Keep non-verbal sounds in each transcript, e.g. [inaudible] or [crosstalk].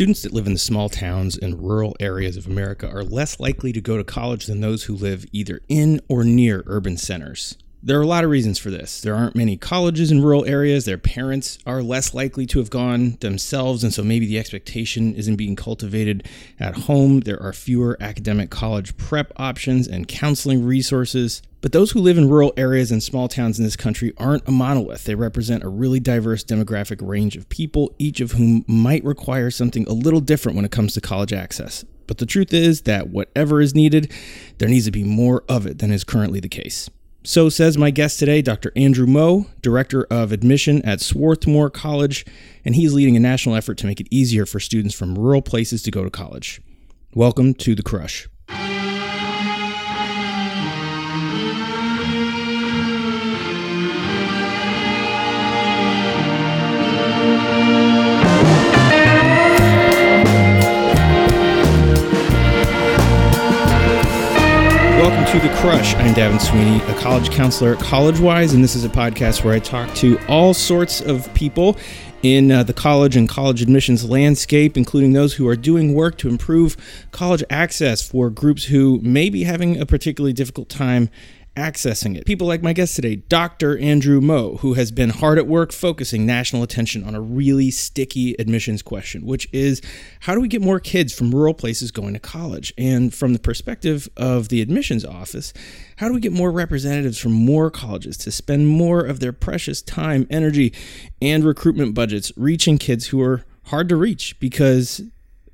Students that live in the small towns and rural areas of America are less likely to go to college than those who live either in or near urban centers. There are a lot of reasons for this. There aren't many colleges in rural areas. Their parents are less likely to have gone themselves, and so maybe the expectation isn't being cultivated at home. There are fewer academic college prep options and counseling resources. But those who live in rural areas and small towns in this country aren't a monolith. They represent a really diverse demographic range of people, each of whom might require something a little different when it comes to college access. But the truth is that whatever is needed, there needs to be more of it than is currently the case. So says my guest today, Dr. Andrew Moe, Director of Admission at Swarthmore College, and he's leading a national effort to make it easier for students from rural places to go to college. Welcome to The Crush. Welcome to The Crush. I'm Davin Sweeney, a college counselor at CollegeWise, and this is a podcast where I talk to all sorts of people in uh, the college and college admissions landscape, including those who are doing work to improve college access for groups who may be having a particularly difficult time accessing it. People like my guest today, Dr. Andrew Moe, who has been hard at work focusing national attention on a really sticky admissions question, which is how do we get more kids from rural places going to college? And from the perspective of the admissions office, how do we get more representatives from more colleges to spend more of their precious time, energy, and recruitment budgets reaching kids who are hard to reach because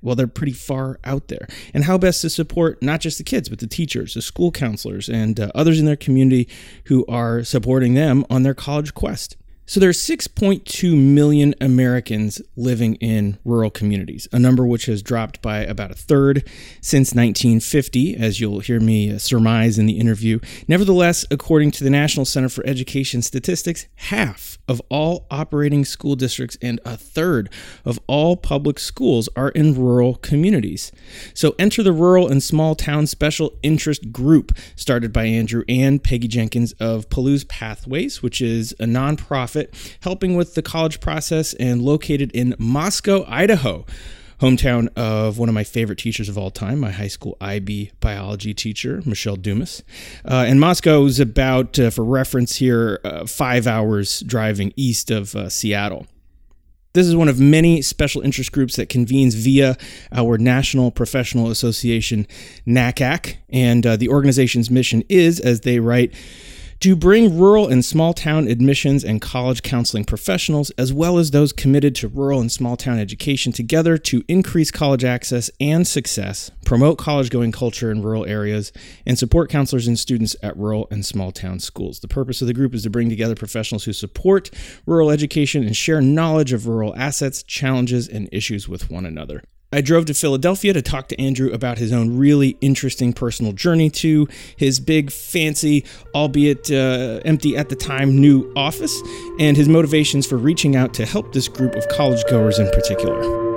well, they're pretty far out there. And how best to support not just the kids, but the teachers, the school counselors, and uh, others in their community who are supporting them on their college quest. So there are 6.2 million Americans living in rural communities, a number which has dropped by about a third since 1950, as you'll hear me uh, surmise in the interview. Nevertheless, according to the National Center for Education Statistics, half of all operating school districts and a third of all public schools are in rural communities. So enter the Rural and Small Town Special Interest Group, started by Andrew and Peggy Jenkins of Palouse Pathways, which is a nonprofit helping with the college process and located in Moscow, Idaho hometown of one of my favorite teachers of all time, my high school IB biology teacher, Michelle Dumas. Uh, and Moscow is about, uh, for reference here, uh, five hours driving east of uh, Seattle. This is one of many special interest groups that convenes via our National Professional Association, NACAC. And uh, the organization's mission is, as they write, to bring rural and small town admissions and college counseling professionals, as well as those committed to rural and small town education, together to increase college access and success, promote college going culture in rural areas, and support counselors and students at rural and small town schools. The purpose of the group is to bring together professionals who support rural education and share knowledge of rural assets, challenges, and issues with one another. I drove to Philadelphia to talk to Andrew about his own really interesting personal journey to his big, fancy, albeit uh, empty at the time, new office, and his motivations for reaching out to help this group of college goers in particular.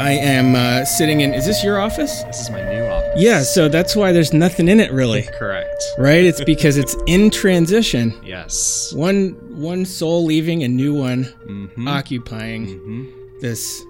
I am uh, sitting in. Is this your office? This is my new office. Yeah, so that's why there's nothing in it really. Correct. Right? It's because it's in transition. Yes. One one soul leaving, a new one Mm-hmm. occupying Mm-hmm. this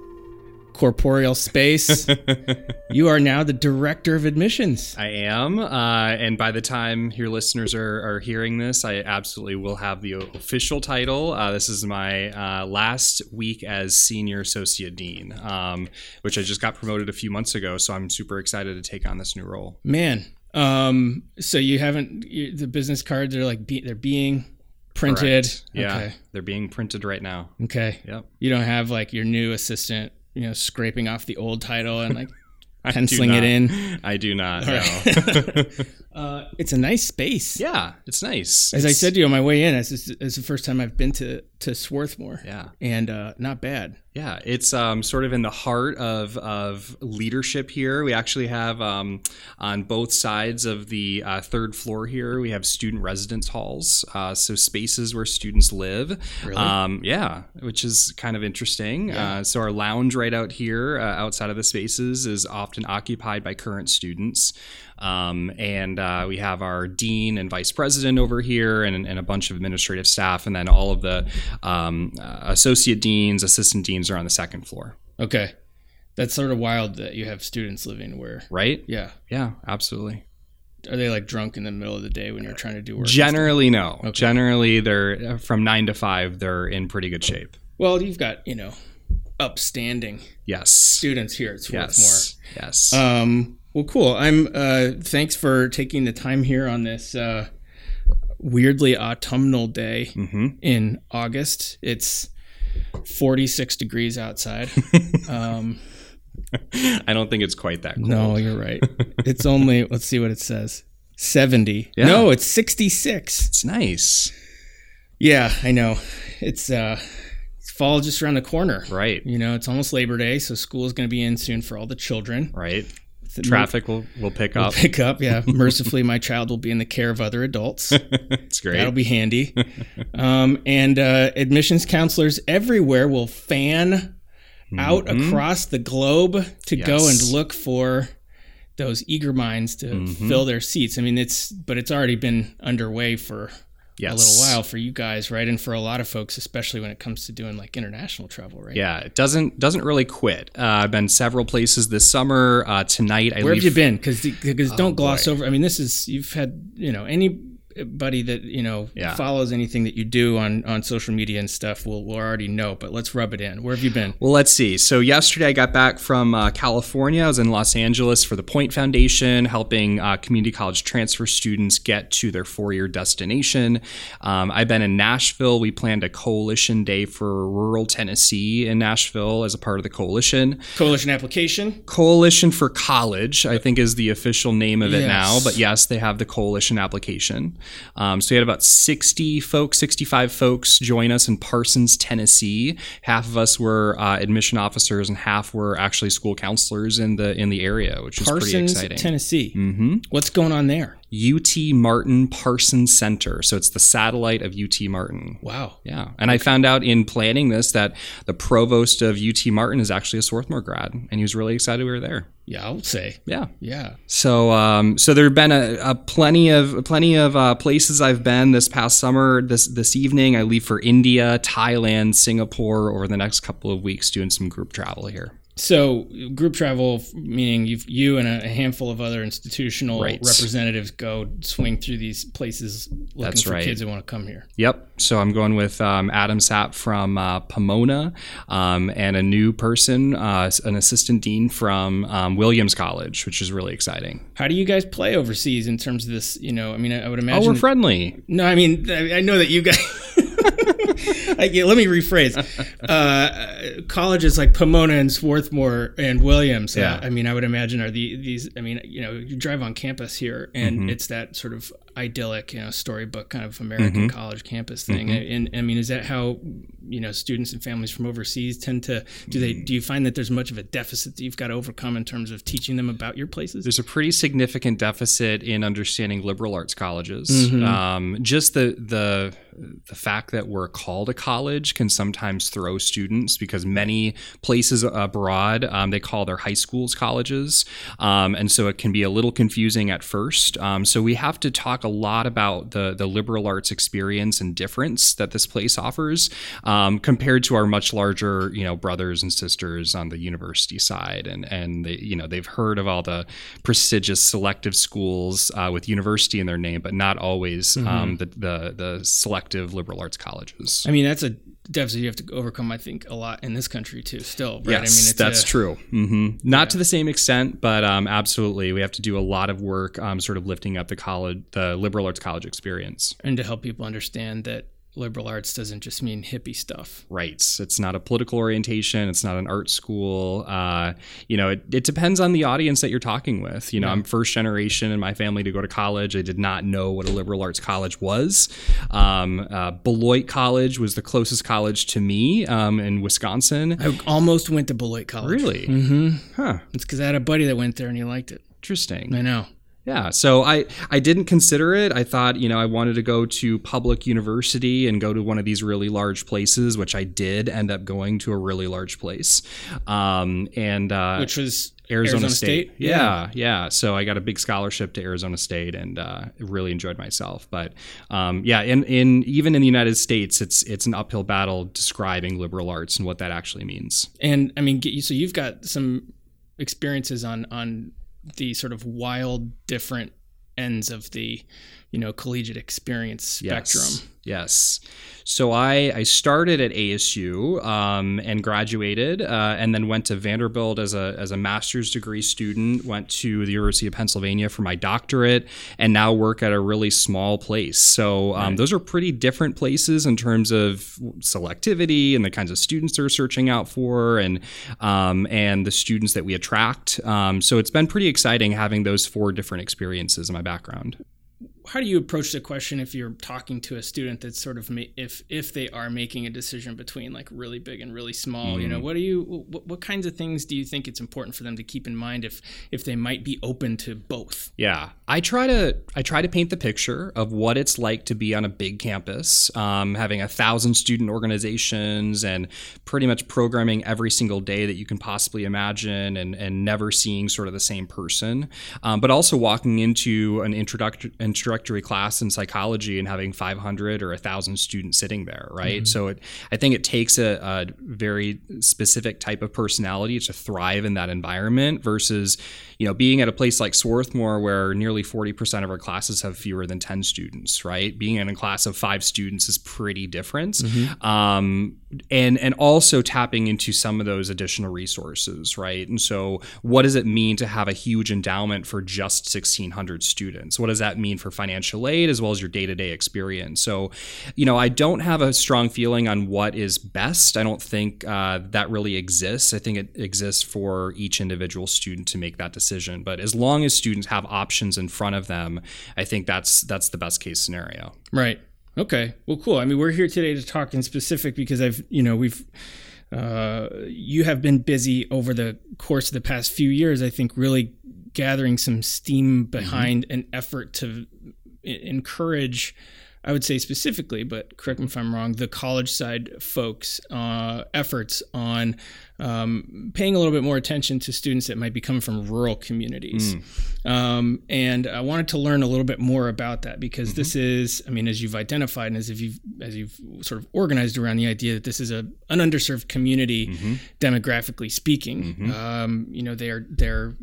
corporeal space. [laughs] you are now the director of admissions. I am, uh, and by the time your listeners are, are hearing this, I absolutely will have the official title. Uh, this is my uh, last week as senior associate dean, um, which I just got promoted a few months ago. So I'm super excited to take on this new role. Man, um, so you haven't you, the business cards are like be, they're being printed. Correct. Yeah, Okay. they're being printed right now. Okay. Yep. You don't have like your new assistant, you know, scraping off the old title and like [laughs] penciling it in. I do not. All no. [laughs] Uh, it's a nice space. yeah, it's nice. As I said to you on my way in, it's, it's the first time I've been to to Swarthmore. Yeah. And uh, not bad. Yeah, it's um, sort of in the heart of, of leadership here. We actually have um, on both sides of the uh, third floor here, we have student residence halls, uh, so spaces where students live. Really? Um, yeah, which is kind of interesting. Uh, so our lounge right out here, uh, outside of the spaces, is often occupied by current students. Um, and uh, we have our dean and vice president over here, and, and, a bunch of administrative staff, and then all of the um, uh, associate deans, assistant deans are on the second floor. Okay, that's sort of wild that you have students living where. Right. Yeah. Yeah. Absolutely. Are they like drunk in the middle of the day when you're trying to do work? Generally, no. Okay. Generally, they're from nine to five. They're in pretty good shape. Well, you've got you know upstanding yes students here at Swarthmore. Yes. Yes. Um, well, cool. I'm. Uh, thanks for taking the time here on this uh, weirdly autumnal day mm-hmm. in August. It's 46 degrees outside. [laughs] um, I don't think it's quite that cold. No, you're right. [laughs] it's only. Let's see what it says. 70. Yeah. No, it's 66. It's nice. Yeah, I know. It's uh fall just around the corner. Right. You know, it's almost Labor Day, so school is going to be in soon for all the children. Right. Traffic will, will pick will up. Pick up, yeah. [laughs] Mercifully, my child will be in the care of other adults. [laughs] It's great. That'll be handy. [laughs] um, and uh, admissions counselors everywhere will fan out mm-hmm. across the globe to yes. go and look for those eager minds to mm-hmm. fill their seats. I mean, it's but it's already been underway for yes. a little while for you guys, right? And for a lot of folks, especially when it comes to doing like international travel, right? Yeah, it doesn't doesn't really quit. Uh, I've been several places this summer. Uh, tonight, I where leave... have you been? Because because don't oh, gloss boy. over. I mean, this is you've had you know any buddy that you know yeah. follows anything that you do on on social media and stuff will, will already know but let's rub it in. Where have you been? Well let's see. So yesterday i got back from uh, california. I was in los angeles for the point foundation helping uh, community college transfer students get to their four-year destination. Um, i've been in nashville. We planned a coalition day for rural tennessee in nashville as a part of the coalition. Coalition application? Coalition for college i think is the official name of it yes. now but yes they have the coalition application um, so we had about 60 folks, 65 folks join us in Parsons, Tennessee. Half of us were uh, admission officers, and half were actually school counselors in the in the area, which is pretty exciting. Parsons, Tennessee. Mm-hmm. What's going on there? UT Martin Parsons Center. So it's the satellite of UT Martin. Wow. Yeah. And I found out in planning this that the provost of UT Martin is actually a Swarthmore grad, and he was really excited we were there. Yeah, I would say. Yeah. Yeah. So, um, so there have been a, a, plenty of plenty of uh, places I've been this past summer. This this evening, I leave for India, Thailand, Singapore over the next couple of weeks, doing some group travel here. So group travel, meaning you you and a handful of other institutional right. representatives go swing through these places looking That's for right. kids that want to come here. Yep. So I'm going with um, Adam Sapp from uh, Pomona um, and a new person, uh, an assistant dean from um, Williams College, which is really exciting. How do you guys play overseas in terms of this? You know, I mean, I, I would imagine. Oh, we're friendly. No, I mean, I know that you guys. Let me rephrase. Uh, colleges like Pomona and Swarthmore and Williams. Yeah. Uh, I mean, I would imagine are the these. I mean, you know, you drive on campus here, and mm-hmm. it's that sort of idyllic, you know, storybook kind of American mm-hmm. college campus thing. Mm-hmm. And, I mean, is that how you know students and families from overseas tend to do they do you find that there's much of a deficit that you've got to overcome in terms of teaching them about your places? There's a pretty significant deficit in understanding liberal arts colleges. Mm-hmm. Um, just the the the fact that we're called a college can sometimes throw students because many places abroad um, they call their high schools colleges, um, and so it can be a little confusing at first. Um, so we have to talk a lot about the the liberal arts experience and difference that this place offers um, compared to our much larger you know brothers and sisters on the university side, and and they, you know they've heard of all the prestigious selective schools uh, with university in their name, but not always mm-hmm. Um, the, the the select liberal arts colleges. I mean, that's a deficit you have to overcome. I think a lot in this country too. Still, right? Yes, I mean, that's a, true. Mm-hmm. Not yeah. to the same extent, but um, absolutely, we have to do a lot of work, um, sort of lifting up the college, the liberal arts college experience, and to help people understand that liberal arts doesn't just mean hippie stuff. Right. It's not a political orientation. It's not an art school. Uh, you know, it, it, depends on the audience that you're talking with. You know, yeah. I'm first generation in my family to go to college. I did not know what a liberal arts college was. Um, uh, Beloit College was the closest college to me um, in Wisconsin. I almost went to Beloit College. Really? Mm-hmm. Huh. It's because I had a buddy that went there and he liked it. Interesting. I know. Yeah, so I I didn't consider it. I thought you know I wanted to go to public university and go to one of these really large places, which I did end up going to a really large place, um, and uh, which was Arizona, Arizona State. State? Yeah, yeah, So I got a big scholarship to Arizona State and uh, really enjoyed myself. But um, yeah, in, in even in the United States, it's it's an uphill battle describing liberal arts and what that actually means. And I mean, so you've got some experiences on on the sort of wild, different ends of the you know collegiate experience spectrum. Yes. Yes. So I, I started at ASU um, and graduated, uh, and then went to Vanderbilt as a, as a master's degree student. Went to the University of Pennsylvania for my doctorate, and now work at a really small place. So um, right. those are pretty different places in terms of selectivity and the kinds of students they're searching out for, and um, and the students that we attract. Um, so it's been pretty exciting having those four different experiences in my background how do you approach the question if you're talking to a student that's sort of ma- if if they are making a decision between like really big and really small mm. you know mm-hmm. what do you what, what, kinds of things do you think it's important for them to keep in mind if if they might be open to both yeah i try to i try to paint the picture of what it's like to be on a big campus um, having a thousand student organizations and pretty much programming every single day that you can possibly imagine and and never seeing sort of the same person um, but also walking into an introductory introductory class in psychology and having 500 or a 1,000 students sitting there, right? Mm-hmm. So it, I think it takes a, a, very specific type of personality to thrive in that environment versus, you know, being at a place like Swarthmore where nearly 40% of our classes have fewer than 10 students, right? Being in a class of five students is pretty different. Mm-hmm. Um, and, and also tapping into some of those additional resources, right? And so what does it mean to have a huge endowment for just 1,600 students? What does that mean for financial aid as well as your day-to-day experience? So, you know, I don't have a strong feeling on what is best. I don't think uh, that really exists. I think it exists for each individual student to make that decision decision. But as long as students have options in front of them, I think that's that's the best case scenario. Right. Okay. Well, cool. I mean, we're here today to talk in specific because I've, you know, we've, uh, you have been busy over the course of the past few years. I think really gathering some steam behind mm-hmm. an effort to encourage I would say specifically, but correct me if I'm wrong, the college side folks' uh, efforts on um, paying a little bit more attention to students that might be coming from rural communities. Mm. Um, and I wanted to learn a little bit more about that because mm-hmm. this is, I mean, as you've identified and as if you've as you've sort of organized around the idea that this is a an underserved community, mm-hmm. demographically speaking. Mm-hmm. Um, you know, they're they're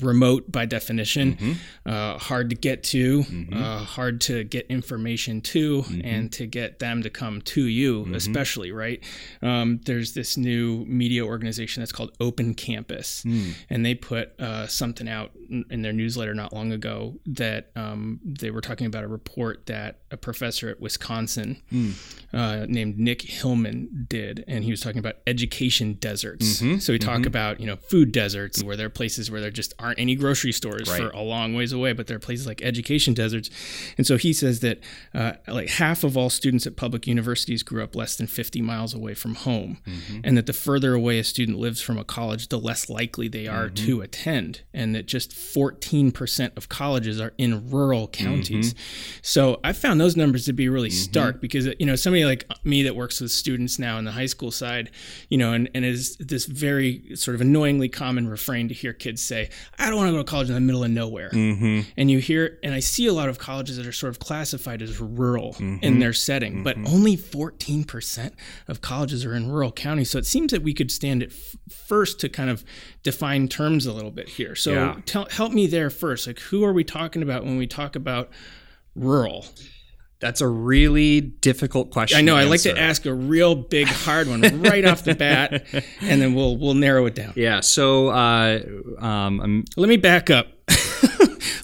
remote by definition, mm-hmm. uh, hard to get to, mm-hmm. uh, hard to get information to, mm-hmm. and to get them to come to you, mm-hmm. especially, right? Um, there's this new media organization that's called Open Campus, mm. and they put uh, something out in their newsletter not long ago that um, they were talking about a report that a professor at Wisconsin mm. named Nick Hillman did, and he was talking about education deserts. Mm-hmm. So we talk mm-hmm. about, you know, food deserts where there are places where they're just aren't any grocery stores right. for a long ways away, but there are places like education deserts. And so he says that uh, like half of all students at public universities grew up less than 50 miles away from home, mm-hmm. and that the further away a student lives from a college, the less likely they are mm-hmm. to attend, and that just 14% of colleges are in rural counties. Mm-hmm. So I found those numbers to be really mm-hmm. stark because you know somebody like me that works with students now in the high school side, you know, and, and is this very sort of annoyingly common refrain to hear kids say, I don't want to go to college in the middle of nowhere. Mm-hmm. And you hear, and I see a lot of colleges that are sort of classified as rural mm-hmm. in their setting, but mm-hmm. only 14% of colleges are in rural counties. So it seems that we could stand it f- first to kind of define terms a little bit here. So yeah. tell, help me there first. Like, who are we talking about when we talk about rural? That's a really difficult question. I know. I like to ask a real big, hard one right off the bat, [laughs] and then we'll we'll narrow it down. Yeah. So uh, um, let me back up.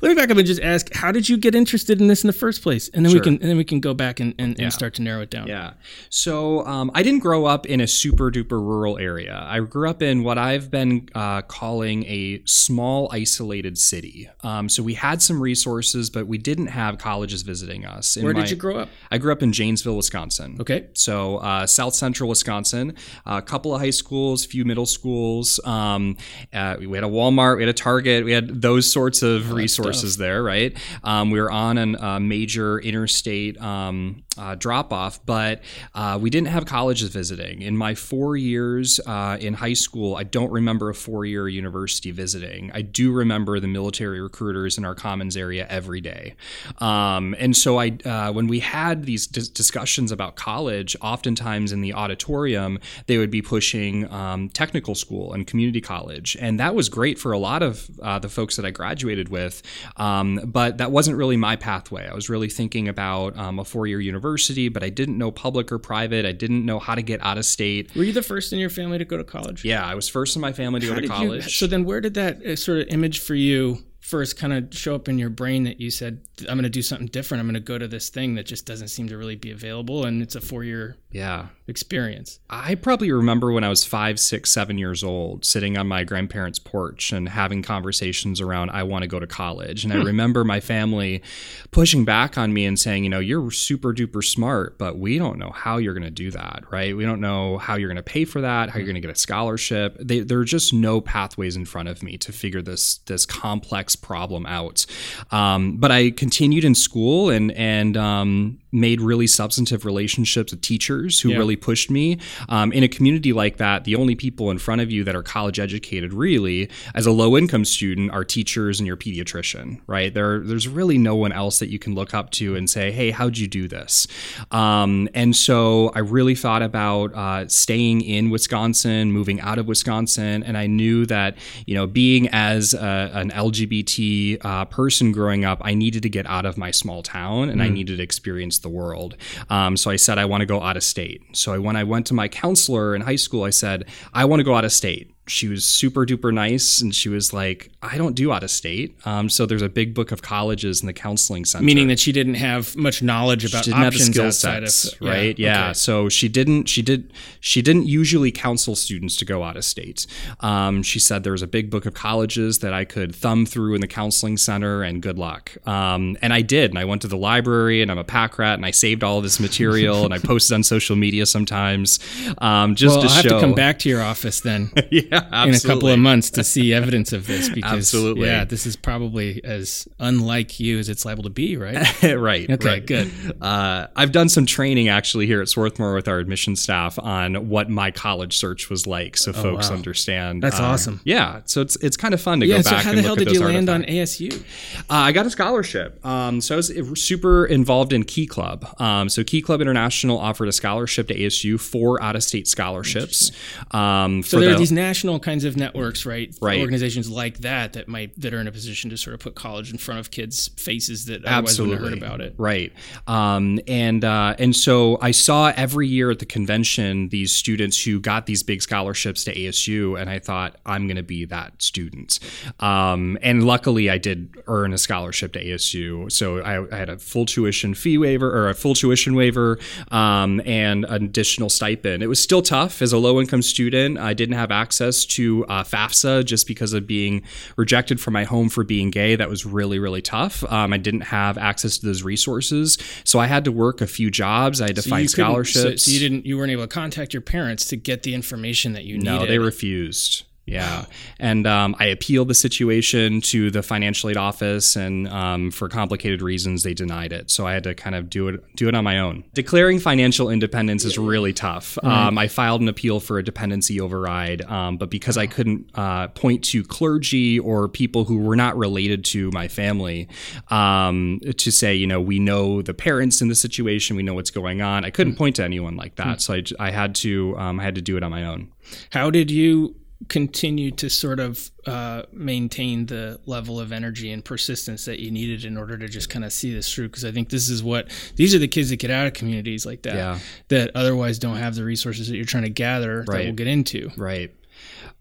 Let me back up and just ask, how did you get interested in this in the first place? And then sure. we can and then we can go back and, and, yeah. and start to narrow it down. Yeah. So um, I didn't grow up in a super duper rural area. I grew up in what I've been uh, calling a small isolated city. Um, so we had some resources, but we didn't have colleges visiting us. In Where my, did you grow up? I grew up in Janesville, Wisconsin. Okay. So uh, South Central Wisconsin. A couple of high schools, a few middle schools. Um, uh, we had a Walmart, we had a Target, we had those sorts of resources resources there, right? Um, we were on a uh, major interstate um, uh, drop off, but uh, we didn't have colleges visiting. In my four years uh, in high school, I don't remember a four year university visiting. I do remember the military recruiters in our commons area every day. Um, and so I, uh, when we had these dis- discussions about college, oftentimes in the auditorium, they would be pushing um, technical school and community college. And that was great for a lot of uh, the folks that I graduated with. Um, but that wasn't really my pathway. I was really thinking about um, a four year university, but I didn't know public or private. I didn't know how to get out of state. Were you the first in your family to go to college? Yeah, I was first in my family to How go to did you- college. so then, where did that uh, sort of image for you first kind of show up in your brain that you said, "I'm going to do something different. I'm going to go to this thing that just doesn't seem to really be available, and it's a four year yeah. experience." I probably remember when I was five, six, seven years old, sitting on my grandparents' porch and having conversations around, I want to go to college. And I remember my family pushing back on me and saying, you know, you're super duper smart, but we don't know how you're going to do that, right? We don't know how you're going to pay for that, how you're going to get a scholarship. They, there are just no pathways in front of me to figure this this complex problem out. Um, but I continued in school and and um, made really substantive relationships with teachers who Yeah. really pushed me. Um, in a community like that, the only people in front of you that are college educated, really, as a low income student, are teachers and your pediatrician, right? There, there's really no one else that you can look up to and say, hey, how'd you do this? Um, and so I really thought about uh, staying in Wisconsin, moving out of Wisconsin, and I knew that, you know, being as a, an LGBT uh, person growing up, I needed to get out of my small town and I needed to experience the world. Um, so I said, I want to go out of state. So I, when I went to my counselor in high school, I said, I want to go out of state. She was super duper nice, and she was like, "I don't do out of state." Um, so there's a big book of colleges in the counseling center. Meaning that she didn't have much knowledge about she didn't have the options skill outside sets, of right? Yeah. okay. So she didn't. She did. She didn't usually counsel students to go out of state. Um, she said there was a big book of colleges that I could thumb through in the counseling center, and good luck. Um, and I did. And I went to the library, and I'm a pack rat, and I saved all of this material, and I [laughs] posted on social media sometimes, um, just Well, to I'll have show. to come back to your office then [laughs] yeah, [laughs] in a couple of months to see evidence of this [laughs] because Absolutely. yeah, this is probably as unlike you as it's liable to be, right? [laughs] right. Okay, right. good. Uh, I've done some training actually here at Swarthmore with our admission staff on what my college search was like, so folks Oh, wow. understand. That's Um, awesome. Yeah, so it's it's kind of fun to go back and yeah. go So back how the hell did you land artifacts. on ASU? Uh, I got a scholarship. Um, so I was super involved in Key Club. Um, so Key Club International offered a scholarship to ASU for out of state scholarships. Um, So for there the, are these national kinds of networks, right? Right. Organizations like that that might that are in a position to sort of put college in front of kids' faces that have heard about it. Right. Um, and uh, and so I saw every year at the convention these students who got these big scholarships to ASU, and I thought I'm going to be that student. Um, and luckily, I did earn a scholarship to ASU, so I, I had a full tuition fee waiver or a full tuition waiver um, and an additional stipend. It was still tough as a low income student. I didn't have access to uh, FAFSA just because of being rejected from my home for being gay. That was really, really tough. Um, I didn't have access to those resources, so I had to work a few jobs. I had to So find scholarships. So, so you didn't you weren't able to contact your parents to get the information that you needed. no, they refused. Yeah, and um, I appealed the situation to the financial aid office, and um, for complicated reasons, they denied it. So I had to kind of do it do it on my own. Declaring financial independence is really tough. Um, I filed an appeal for a dependency override, um, but because I couldn't uh, point to clergy or people who were not related to my family um, to say, you know, we know the parents in the situation, we know what's going on, I couldn't point to anyone like that. So I, I had to um, I had to do it on my own. How did you continue to sort of uh, maintain the level of energy and persistence that you needed in order to just kind of see this through? Because I think this is what these are the kids that get out of communities like that Yeah. that otherwise don't have the resources that you're trying to gather that we'll get into. Right.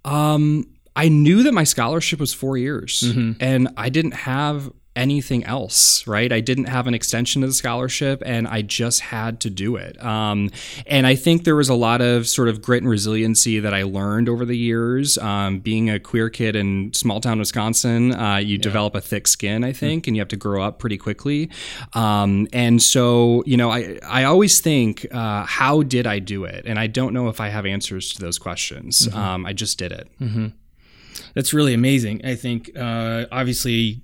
Um, I knew that my scholarship was four years, Mm-hmm. and I didn't have anything else. Right. I didn't have an extension of the scholarship, and I just had to do it. Um, and I think there was a lot of sort of grit and resiliency that I learned over the years. Um, being a queer kid in small town Wisconsin, uh, you develop a thick skin, I think, and you have to grow up pretty quickly. Um, and so, you know, I I always think, uh, how did I do it? And I don't know if I have answers to those questions. Um, I just did it. That's really amazing. I think uh, obviously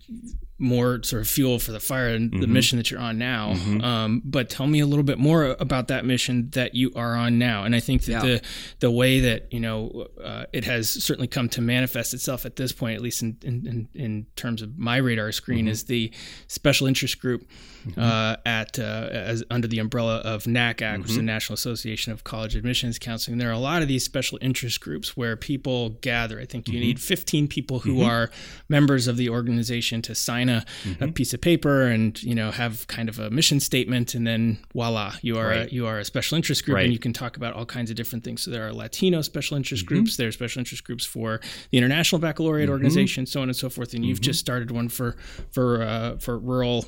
more sort of fuel for the fire and the mission that you're on now. Um, but tell me a little bit more about that mission that you are on now. And I think that Yeah. the the way that you know uh, it has certainly come to manifest itself at this point, at least in in, in, in terms of my radar screen, is the special interest group uh, at uh, as under the umbrella of NACAC, which is the National Association of College Admissions Counseling. There are a lot of these special interest groups where people gather. I think you need 15 people who are members of the organization to sign a, a piece of paper and you know have kind of a mission statement, and then voila, you are Right. a, you are a special interest group, Right. and you can talk about all kinds of different things. So there are Latino special interest groups, there are special interest groups for the International Baccalaureate Organization, so on and so forth. And you've just started one for for uh, for rural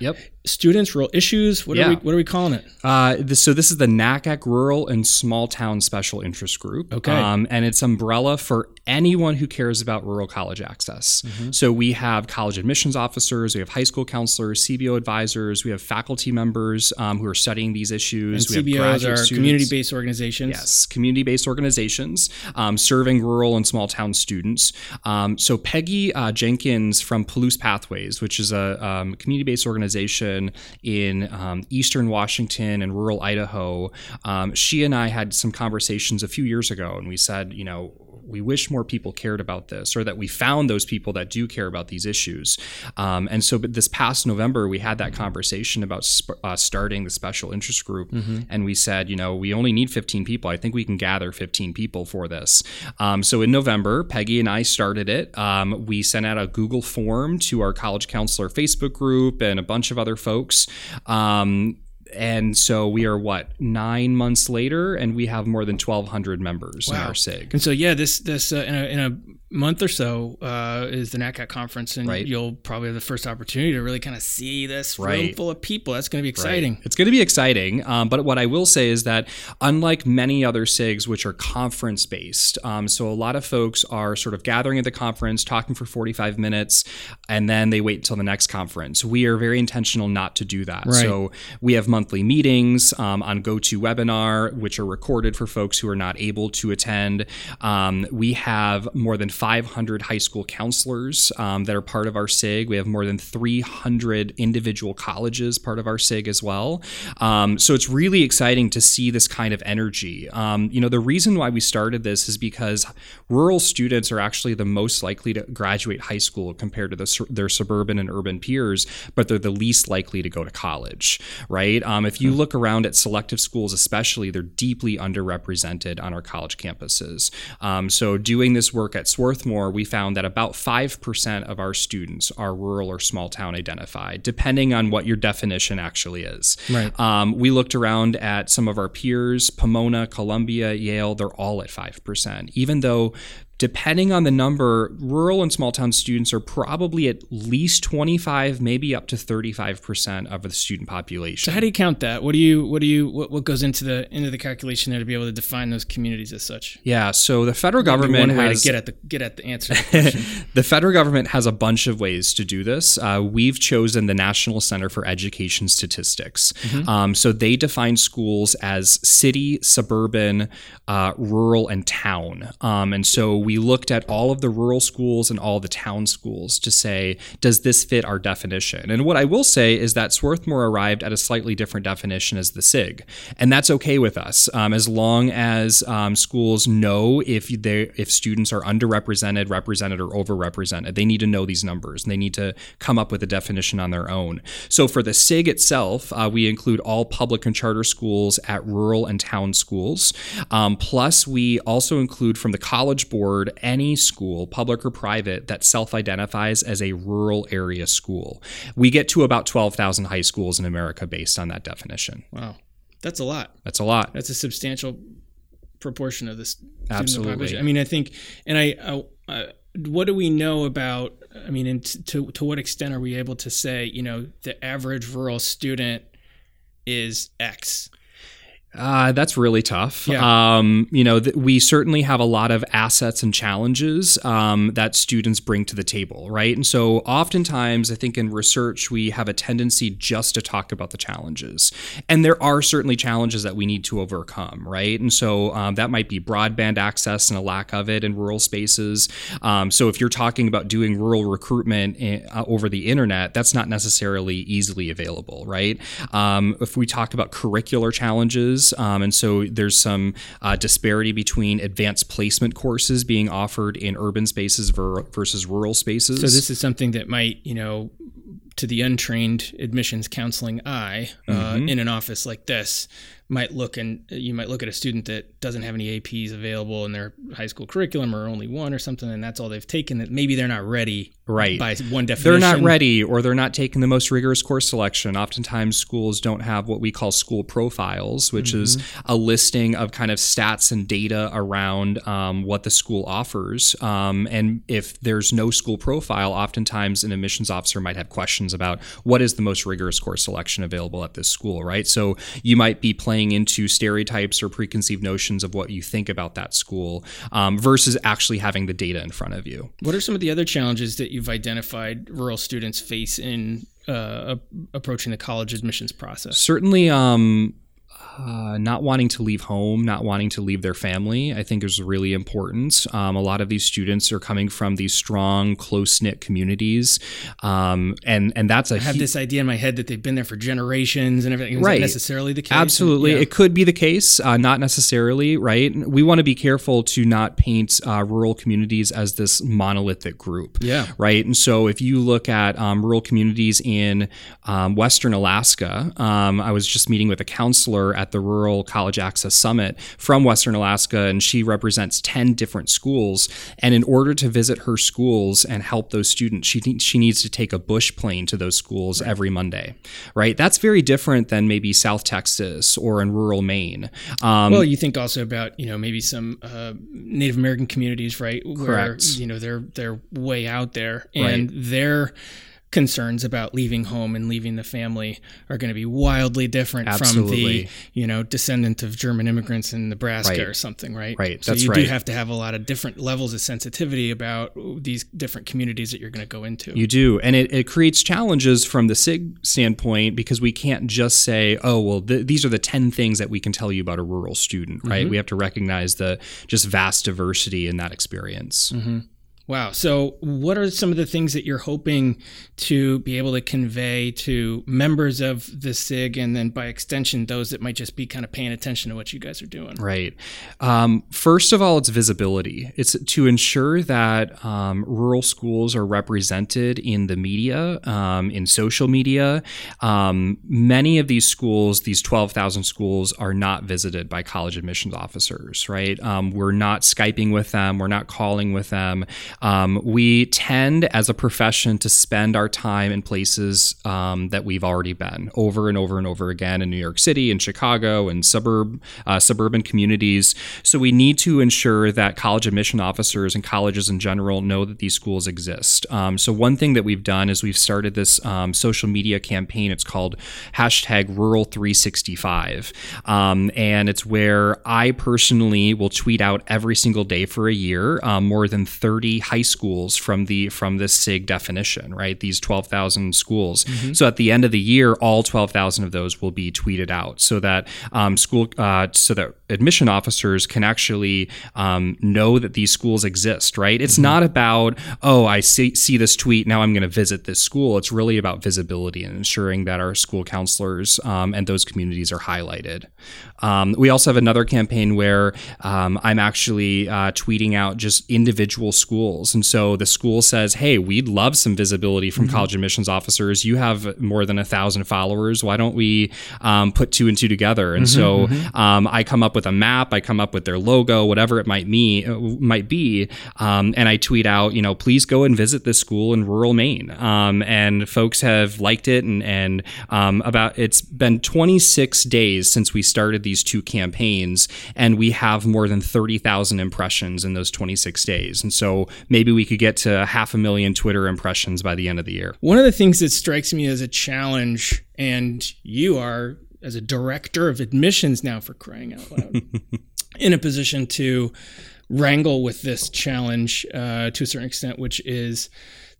Yep. students, rural issues. What are we what are we calling it? Uh, this, so this is the NACAC Rural and Small Town Special Interest Group. Okay. Um, and it's umbrella for anyone who cares about rural college access. Mm-hmm. So we have college admissions officers, we have high school counselors, CBO advisors, we have faculty members um, who are studying these issues. And we CBOs are community-based organizations. Yes, community based organizations um, serving rural and small town students. Um, so, Peggy uh, Jenkins from Palouse Pathways, which is a um, community based organization in um, eastern Washington and rural Idaho, um, she and I had some conversations a few years ago, and we said, you know, we wish more people cared about this or that we found those people that do care about these issues. Um, and so, but this past November, we had that conversation about sp- uh, starting the special interest group. And we said, you know, we only need 15 people. I think we can gather 15 people for this. Um, so in November, Peggy and I started it. Um, we sent out a Google form to our college counselor Facebook group and a bunch of other folks. Um, and so we are what nine months later, and we have more than 1,200 members in our SIG. And so, yeah, this this uh, in, a, in a month or so uh, is the NACAC conference, and Right. you'll probably have the first opportunity to really kind of see this room Right. full of people. That's going to be exciting. It's going to be exciting. Um, but what I will say is that, unlike many other SIGs, which are conference based, um, so a lot of folks are sort of gathering at the conference, talking for 45 minutes, and then they wait until the next conference. We are very intentional not to do that. Right. So we have monthly meetings um, on GoToWebinar, which are recorded for folks who are not able to attend. Um, we have more than 500 high school counselors um, that are part of our SIG. We have more than 300 individual colleges part of our SIG as well. Um, so it's really exciting to see this kind of energy. Um, you know, the reason why we started this is because rural students are actually the most likely to graduate high school compared to the, their suburban and urban peers, but they're the least likely to go to college, right? Um, if you look around at selective schools, especially, they're deeply underrepresented on our college campuses. Um, so, doing this work at Swarthmore, we found that about 5% of our students are rural or small town identified, depending on what your definition actually is. Right. Um, we looked around at some of our peers, Pomona, Columbia, Yale, they're all at 5%, even though depending on the number, rural and small town students are probably at least 25, maybe up to 35% of the student population. So how do you count that? What do you what do you what, what goes into the into the calculation there to be able to define those communities as such? yeah, so the federal government one way has to get at the get at the answer. The [laughs] the federal government has a bunch of ways to do this. Uh, we've chosen the National Center for Education Statistics. Um, so they define schools as city, suburban, uh, rural, and town. Um, and so we looked at all of the rural schools and all the town schools to say, does this fit our definition? And what I will say is that Swarthmore arrived at a slightly different definition as the SIG, and that's okay with us um, as long as um, schools know if they if students are underrepresented, represented, or overrepresented. They need to know these numbers, and they need to come up with a definition on their own. So for the SIG itself, uh, we include all public and charter schools at rural and town schools. Um, plus, we also include from the College Board any school, public or private, that self-identifies as a rural area school. We get to about 12,000 high schools in America based on that definition. wow, that's a lot. That's a lot. That's a substantial proportion of this Absolutely. population. I mean, I think, and I, uh, uh, what do we know about? I mean, and t- to to what extent are we able to say, you know, the average rural student is X? Uh, that's really tough. Yeah. Um, you know, th- we certainly have a lot of assets and challenges um, that students bring to the table, right? And so, oftentimes, I think in research, we have a tendency just to talk about the challenges. And there are certainly challenges that we need to overcome, right? And so, um, that might be broadband access and a lack of it in rural spaces. Um, so, if you're talking about doing rural recruitment in, uh, over the internet, that's not necessarily easily available, right? Um, if we talk about curricular challenges, um, and so there's some uh, disparity between advanced placement courses being offered in urban spaces ver- versus rural spaces. So this is something that might, you know, to the untrained admissions counseling eye uh, Mm-hmm. in an office like this might look and you might look at a student that doesn't have any APs available in their high school curriculum or only one or something and that's all they've taken that maybe they're not ready Right. by one definition they're not ready or they're not taking the most rigorous course selection. Oftentimes, schools don't have what we call school profiles, which is Mm-hmm. a listing of kind of stats and data around um, what the school offers. Um, and if there's no school profile, oftentimes an admissions officer might have questions about what is the most rigorous course selection available at this school, right? So you might be playing into stereotypes or preconceived notions of what you think about that school um, versus actually having the data in front of you. What are some of the other challenges that you've identified rural students face in uh, approaching the college admissions process? certainly um uh, not wanting to leave home, not wanting to leave their family, I think is really important. Um, a lot of these students are coming from these strong, close knit communities, um, and and that's a I have hu- this idea in my head that they've been there for generations and everything. Is Right. that necessarily the case? Absolutely. Yeah. It could be the case, uh, not necessarily, right? We want to be careful to not paint uh, rural communities as this monolithic group. Yeah. Right. And so if you look at um, rural communities in um, Western Alaska, um, I was just meeting with a counselor at the Rural College Access Summit from Western Alaska, and she represents 10 different schools. And in order to visit her schools and help those students, she, she needs to take a bush plane to those schools every Monday, right? That's very different than maybe South Texas or in rural Maine. Um, Well, you think also about you know maybe some uh, Native American communities, right? Where Correct. you know they're they're way out there, and their concerns about leaving home and leaving the family are going to be wildly different from the you know descendant of German immigrants in Nebraska Right. or something, right? Right, So that's you do right. have to have a lot of different levels of sensitivity about these different communities that you're going to go into. You do. And it, it creates challenges from the SIG standpoint because we can't just say, oh, well, th- these are the 10 things that we can tell you about a rural student, right? Mm-hmm. We have to recognize the just vast diversity in that experience. Mm-hmm. Wow. So, what are some of the things that you're hoping to be able to convey to members of the SIG and then by extension, those that might just be kind of paying attention to what you guys are doing? Right. Um, first of all, it's visibility. It's to ensure that um, rural schools are represented in the media, um, in social media. Um, many of these schools, these 12,000 schools, are not visited by college admissions officers, right? Um, we're not Skyping with them, we're not calling with them. Um, we tend, as a profession, to spend our time in places um, that we've already been over and over and over again in New York City, in Chicago, and suburb uh, suburban communities. So we need to ensure that college admission officers and colleges in general know that these schools exist. Um, so one thing that we've done is we've started this um, social media campaign. It's called hashtag Rural 365, um, and it's where I personally will tweet out every single day for a year um, more than 30 high schools from the from this SIG definition, right? These 12,000 schools. So at the end of the year, all 12,000 of those will be tweeted out, so that um, school, uh, so that admission officers can actually um, know that these schools exist, right? It's not about oh, I see see this tweet now, I'm going to visit this school. It's really about visibility and ensuring that our school counselors um, and those communities are highlighted. Um, we also have another campaign where um, I'm actually uh, tweeting out just individual schools. And so the school says, hey, we'd love some visibility from college admissions officers. You have more than a thousand followers. Why don't we um, put two and two together? And so um, I come up with a map, I come up with their logo, whatever it might, me, uh, might be, um, and I tweet out, you know, please go and visit this school in rural Maine. Um, and folks have liked it. And, and um, about it's been 26 days since we started these two campaigns, and we have more than 30,000 impressions in those 26 days. And so maybe we could get to half a million Twitter impressions by the end of the year. One of the things that strikes me as a challenge, and you are as a director of admissions now for crying out loud [laughs] in a position to wrangle with this challenge uh, to a certain extent, which is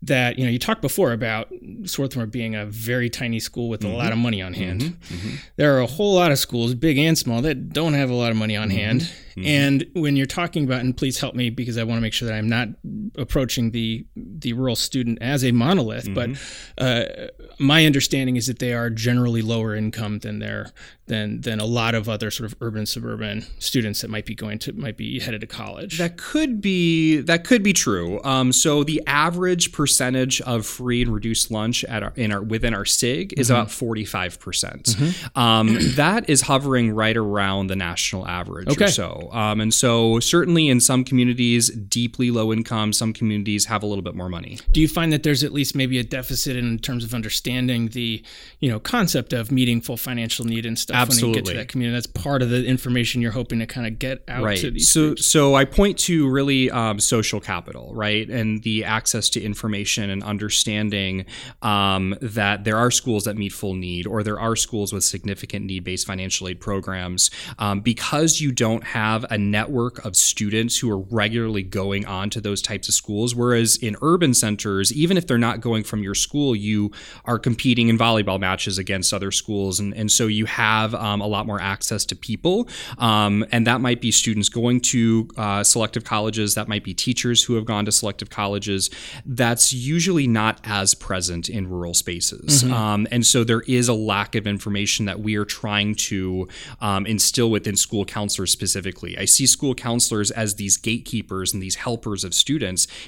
that you know you talked before about Swarthmore being a very tiny school with mm-hmm. a lot of money on hand. Mm-hmm. Mm-hmm. There are a whole lot of schools, big and small, that don't have a lot of money on mm-hmm. hand. Mm-hmm. And when you're talking about, and please help me because I want to make sure that I'm not approaching the the rural student as a monolith, but mm-hmm. uh, my understanding is that they are generally lower income than their than than a lot of other sort of urban suburban students that might be going to might be headed to college. That could be that could be true. Um, so the average percentage of free and reduced lunch at our, in our within our SIG is mm-hmm. about forty five percent. Mm-hmm. Um, [clears throat] that is hovering right around the national average okay. or so. Um, and so certainly in some communities, deeply low income, some communities have a little bit more money. Do you find that there's at least maybe a deficit in terms of understanding the you know concept of meeting full financial need and stuff? Absolutely. when you get to that community. That's part of the information you're hoping to kind of get out right. to these. So, groups. so I point to really um, social capital, right, and the access to information and understanding um, that there are schools that meet full need, or there are schools with significant need-based financial aid programs. Um, because you don't have a network of students who are regularly going on to those types of schools, whereas in urban centers, even if they're not going from your school, you are competing in volleyball matches against other schools, and and so you have um, a lot more access to people. Um, and that might be students going to uh, selective colleges, that might be teachers who have gone to selective colleges. That's usually not as present in rural spaces. Mm-hmm. Um, and so there is a lack of information that we are trying to um, instill within school counselors specifically. I see school counselors as these gatekeepers and these helpers of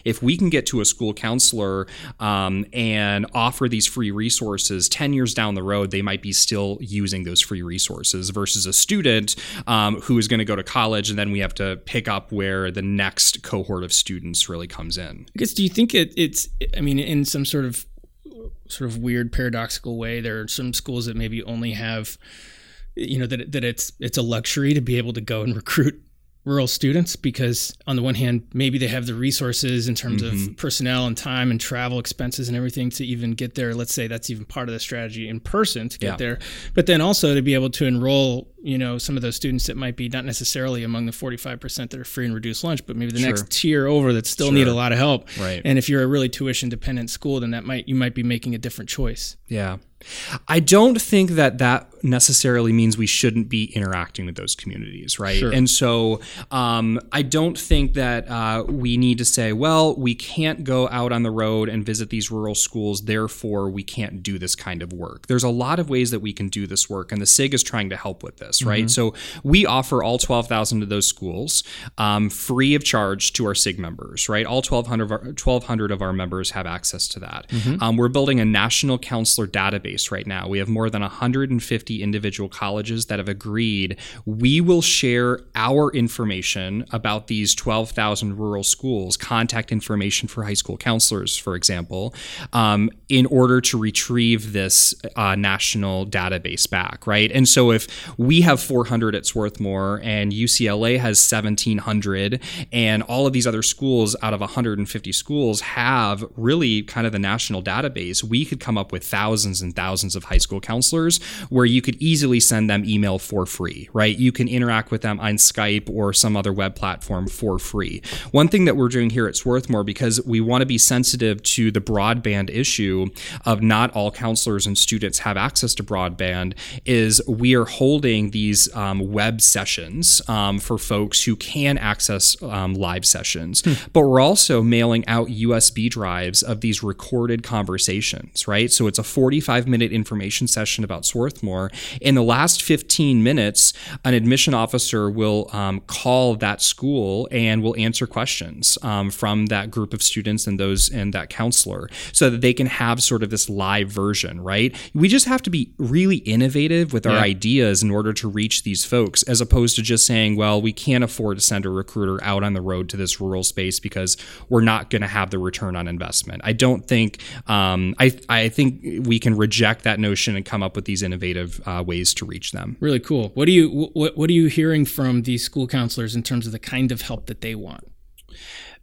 If we can get to a school counselor um, and offer these free resources, 10 years down the road, they might be still using those free resources versus a student um, who is going to go to college and then we have to pick up where the next cohort of students really comes in. I guess do you think it, it's I mean in some sort of sort of weird paradoxical way there are some schools that maybe only have you know that that it's it's a luxury to be able to go and recruit rural students because on the one hand maybe they have the resources in terms mm-hmm. of personnel and time and travel expenses and everything to even get there let's say that's even part of the strategy in person to get yeah. there but then also to be able to enroll you know some of those students that might be not necessarily among the 45% that are free and reduced lunch but maybe the sure. next tier over that still sure. need a lot of help right and if you're a really tuition dependent school then that might you might be making a different choice yeah I don't think that that necessarily means we shouldn't be interacting with those communities, right? Sure. And so um, I don't think that uh, we need to say, well, we can't go out on the road and visit these rural schools, therefore we can't do this kind of work. There's a lot of ways that we can do this work, and the SIG is trying to help with this, right? Mm-hmm. So we offer all 12,000 of those schools um, free of charge to our SIG members, right? All 1,200 of our, 1,200 of our members have access to that. Mm-hmm. Um, we're building a national counselor database right now. We have more than 150 individual colleges that have agreed we will share our information about these 12,000 rural schools, contact information for high school counselors, for example, um, in order to retrieve this uh, national database back, right? And so if we have 400 at Swarthmore and UCLA has 1,700, and all of these other schools out of 150 schools have really kind of the national database, we could come up with thousands and thousands thousands of high school counselors where you could easily send them email for free, right? You can interact with them on Skype or some other web platform for free. One thing that we're doing here at Swarthmore, because we want to be sensitive to the broadband issue of not all counselors and students have access to broadband, is we are holding these um, web sessions um, for folks who can access um, live sessions. Hmm. But we're also mailing out USB drives of these recorded conversations, right? So it's a 45 minute information session about Swarthmore. In the last 15 minutes, an admission officer will um, call that school and will answer questions um, from that group of students and those and that counselor so that they can have sort of this live version, right? We just have to be really innovative with our yeah. ideas in order to reach these folks as opposed to just saying, well, we can't afford to send a recruiter out on the road to this rural space because we're not going to have the return on investment. I don't think um, I I think we can reject reject that notion and come up with these innovative uh, ways to reach them. Really cool. What do you what what are you hearing from these school counselors in terms of the kind of help that they want?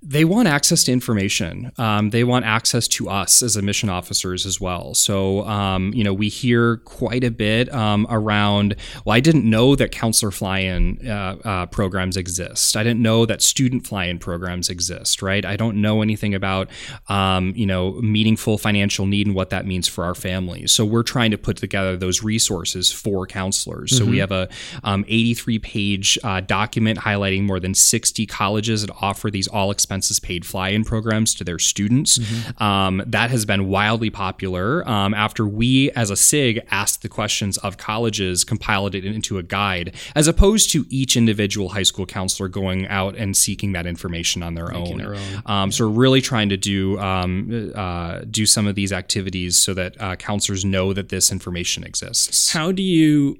They want access to information. Um, they want access to us as admission officers as well. So, um, you know, we hear quite a bit um, around, well, I didn't know that counselor fly in uh, uh, programs exist. I didn't know that student fly in programs exist, right? I don't know anything about, um, you know, meaningful financial need and what that means for our families. So, we're trying to put together those resources for counselors. Mm-hmm. So, we mm-hmm. have a um, 83 page uh, document highlighting more than 60 colleges that offer these all expenses paid fly in programs to their students. Mm-hmm. Um, that has been wildly popular. Um, after we, as a SIG, asked the questions of colleges, compiled it into a guide, as opposed to each individual high school counselor going out and seeking that information on their Making own. Their own. Um, so we're really trying to do um, uh, do some of these activities so that uh, counselors know that this information exists. How do you,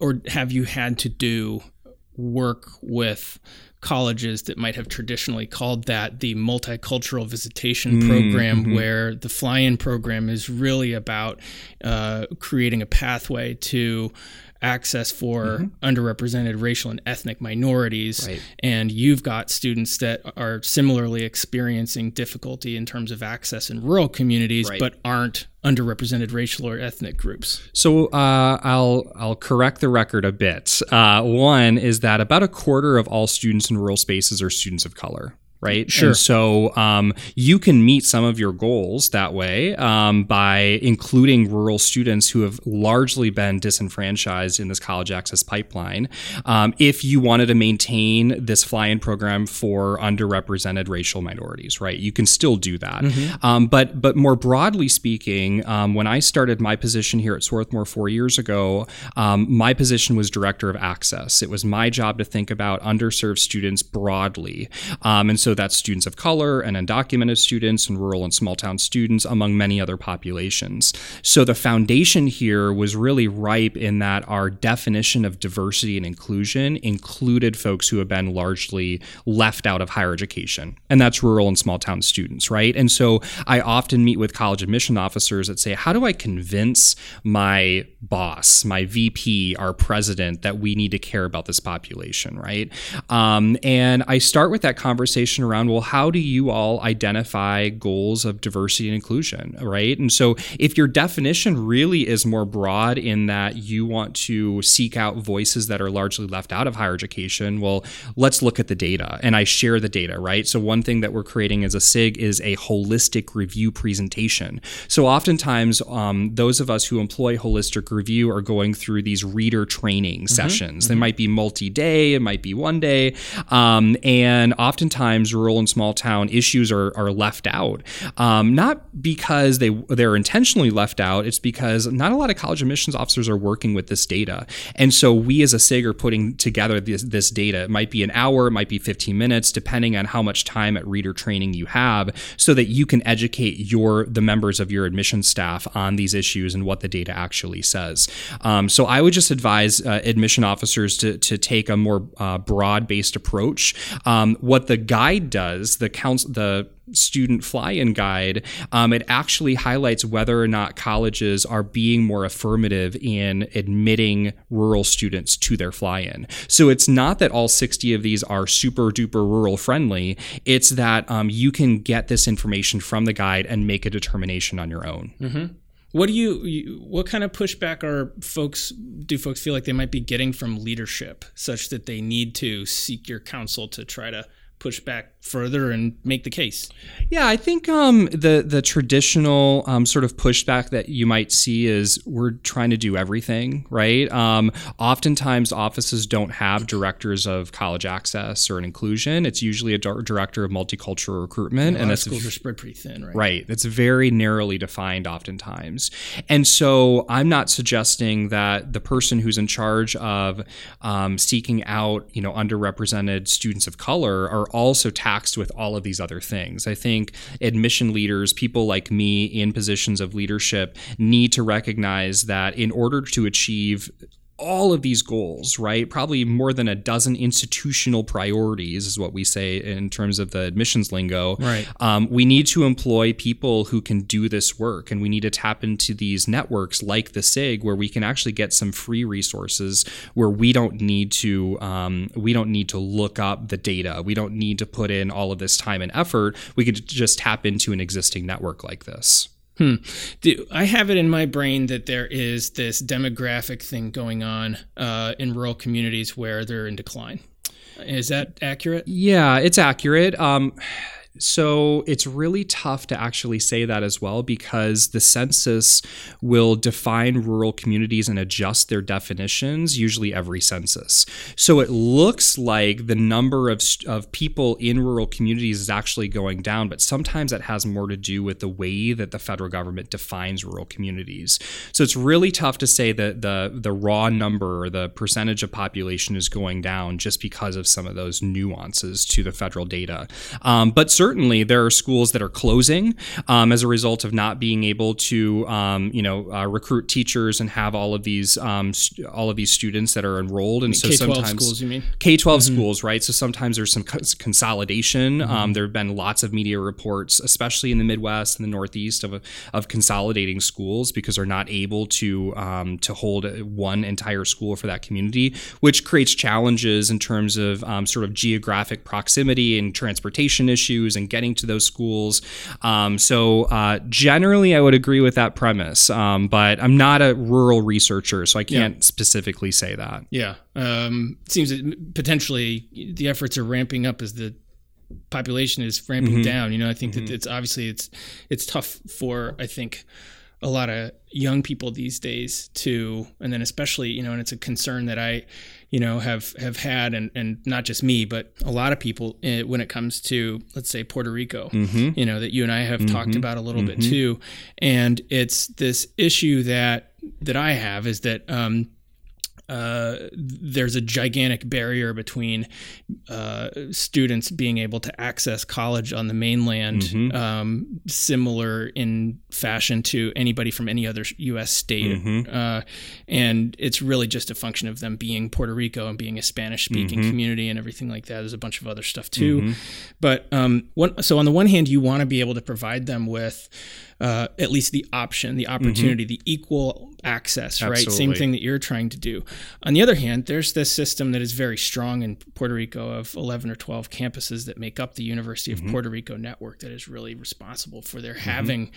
or have you had to do work with? Colleges that might have traditionally called that the multicultural visitation mm, program, mm-hmm. where the fly in program is really about uh, creating a pathway to access for mm-hmm. underrepresented racial and ethnic minorities. Right. And you've got students that are similarly experiencing difficulty in terms of access in rural communities, right. but aren't underrepresented racial or ethnic groups. So uh, I'll I'll correct the record a bit. Uh, one is that about a quarter of all students in rural spaces are students of color right? Sure. And so um, you can meet some of your goals that way um, by including rural students who have largely been disenfranchised in this college access pipeline. Um, if you wanted to maintain this fly-in program for underrepresented racial minorities, right? You can still do that. Mm-hmm. Um, but but more broadly speaking, um, when I started my position here at Swarthmore four years ago, um, my position was director of access. It was my job to think about underserved students broadly, and so so that's students of color and undocumented students and rural and small town students, among many other populations. So the foundation here was really ripe in that our definition of diversity and inclusion included folks who have been largely left out of higher education. And that's rural and small town students, right? And so I often meet with college admission officers that say, how do I convince my boss, my VP, our president, that we need to care about this population, right? Um, and I start with that conversation conversation around well how do you all identify goals of diversity and inclusion right? And so if your definition really is more broad in that you want to seek out voices that are largely left out of higher education well let's look at the data. And i share the data right? So one thing that we're creating as a sig is a holistic review presentation. So oftentimes um, those of us who employ holistic review are going through these reader training mm-hmm, sessions. Mm-hmm. they might be multi-day it might be one day. Um, and oftentimes sometimes rural and small town issues are, are left out. Um, not because they they're intentionally left out. It's because not a lot of college admissions officers are working with this data, and so we as a SIG are putting together this, this data. It might be an hour, it might be 15 minutes, depending on how much time at reader training you have, so that you can educate your the members of your admission staff on these issues and what the data actually says. Um, so I would just advise uh, admission officers to to take a more uh, broad based approach. Um, what the guide guide does, the council, the student fly-in guide, um, it actually highlights whether or not colleges are being more affirmative in admitting rural students to their fly-in. So it's not that all 60 of these are super duper rural friendly. It's that um, you can get this information from the guide and make a determination on your own. Mm-hmm. What do you, you, what kind of pushback are folks do folks feel like they might be getting from leadership such that they need to seek your counsel to try to push back further and make the case. Yeah, I think um, the the traditional um, sort of pushback that you might see is we're trying to do everything, right? Um, oftentimes, offices don't have directors of college access or an inclusion. It's usually a director of multicultural recruitment, and that's schools are spread pretty thin, right? Right. It's very narrowly defined, oftentimes, and so I'm not suggesting that the person who's in charge of um, seeking out, you know, underrepresented students of color are also taxed with all of these other things. I think admission leaders, people like me in positions of leadership, need to recognize that in order to achieve all of these goals, right? Probably more than a dozen institutional priorities, is what we say in terms of the admissions lingo. Right. Um, we need to employ people who can do this work, and we need to tap into these networks like the SIG, where we can actually get some free resources, where we don't need to um, we don't need to look up the data, we don't need to put in all of this time and effort. We could just tap into an existing network like this. Hmm. Do, I have it in my brain that there is this demographic thing going on uh, in rural communities where they're in decline. Is that accurate? Yeah, it's accurate. Um, so it's really tough to actually say that as well because the census will define rural communities and adjust their definitions usually every census. So it looks like the number of, of people in rural communities is actually going down, but sometimes that has more to do with the way that the federal government defines rural communities. So it's really tough to say that the the raw number or the percentage of population is going down just because of some of those nuances to the federal data. Um, but certainly certainly there are schools that are closing um, as a result of not being able to, um, you know, uh, recruit teachers and have all of these um, st- all of these students that are enrolled. And so K-12 sometimes schools, you mean K 12 mm-hmm. schools, right? So sometimes there's some co- consolidation. Mm-hmm. Um, there have been lots of media reports, especially in the Midwest and the Northeast, of of consolidating schools because they're not able to um, to hold one entire school for that community, which creates challenges in terms of um, sort of geographic proximity and transportation issues and getting to those schools. Um, so uh, generally, I would agree with that premise, um, but I'm not a rural researcher, so I can't yeah. specifically say that. Yeah, um, it seems that potentially the efforts are ramping up as the population is ramping mm-hmm. down. You know, I think mm-hmm. that it's obviously it's it's tough for I think a lot of young people these days to and then especially you know and it's a concern that i you know have have had and and not just me but a lot of people eh, when it comes to let's say puerto rico mm-hmm. you know that you and i have mm-hmm. talked about a little mm-hmm. bit too and it's this issue that that i have is that um uh, there's a gigantic barrier between uh, students being able to access college on the mainland, mm-hmm. um, similar in fashion to anybody from any other U.S. state. Mm-hmm. Uh, and it's really just a function of them being Puerto Rico and being a Spanish speaking mm-hmm. community and everything like that. There's a bunch of other stuff too. Mm-hmm. But um, one, so, on the one hand, you want to be able to provide them with uh, at least the option, the opportunity, mm-hmm. the equal access, Absolutely. right? Same thing that you're trying to do. On the other hand, there's this system that is very strong in Puerto Rico of 11 or 12 campuses that make up the University of mm-hmm. Puerto Rico network that is really responsible for their mm-hmm. having,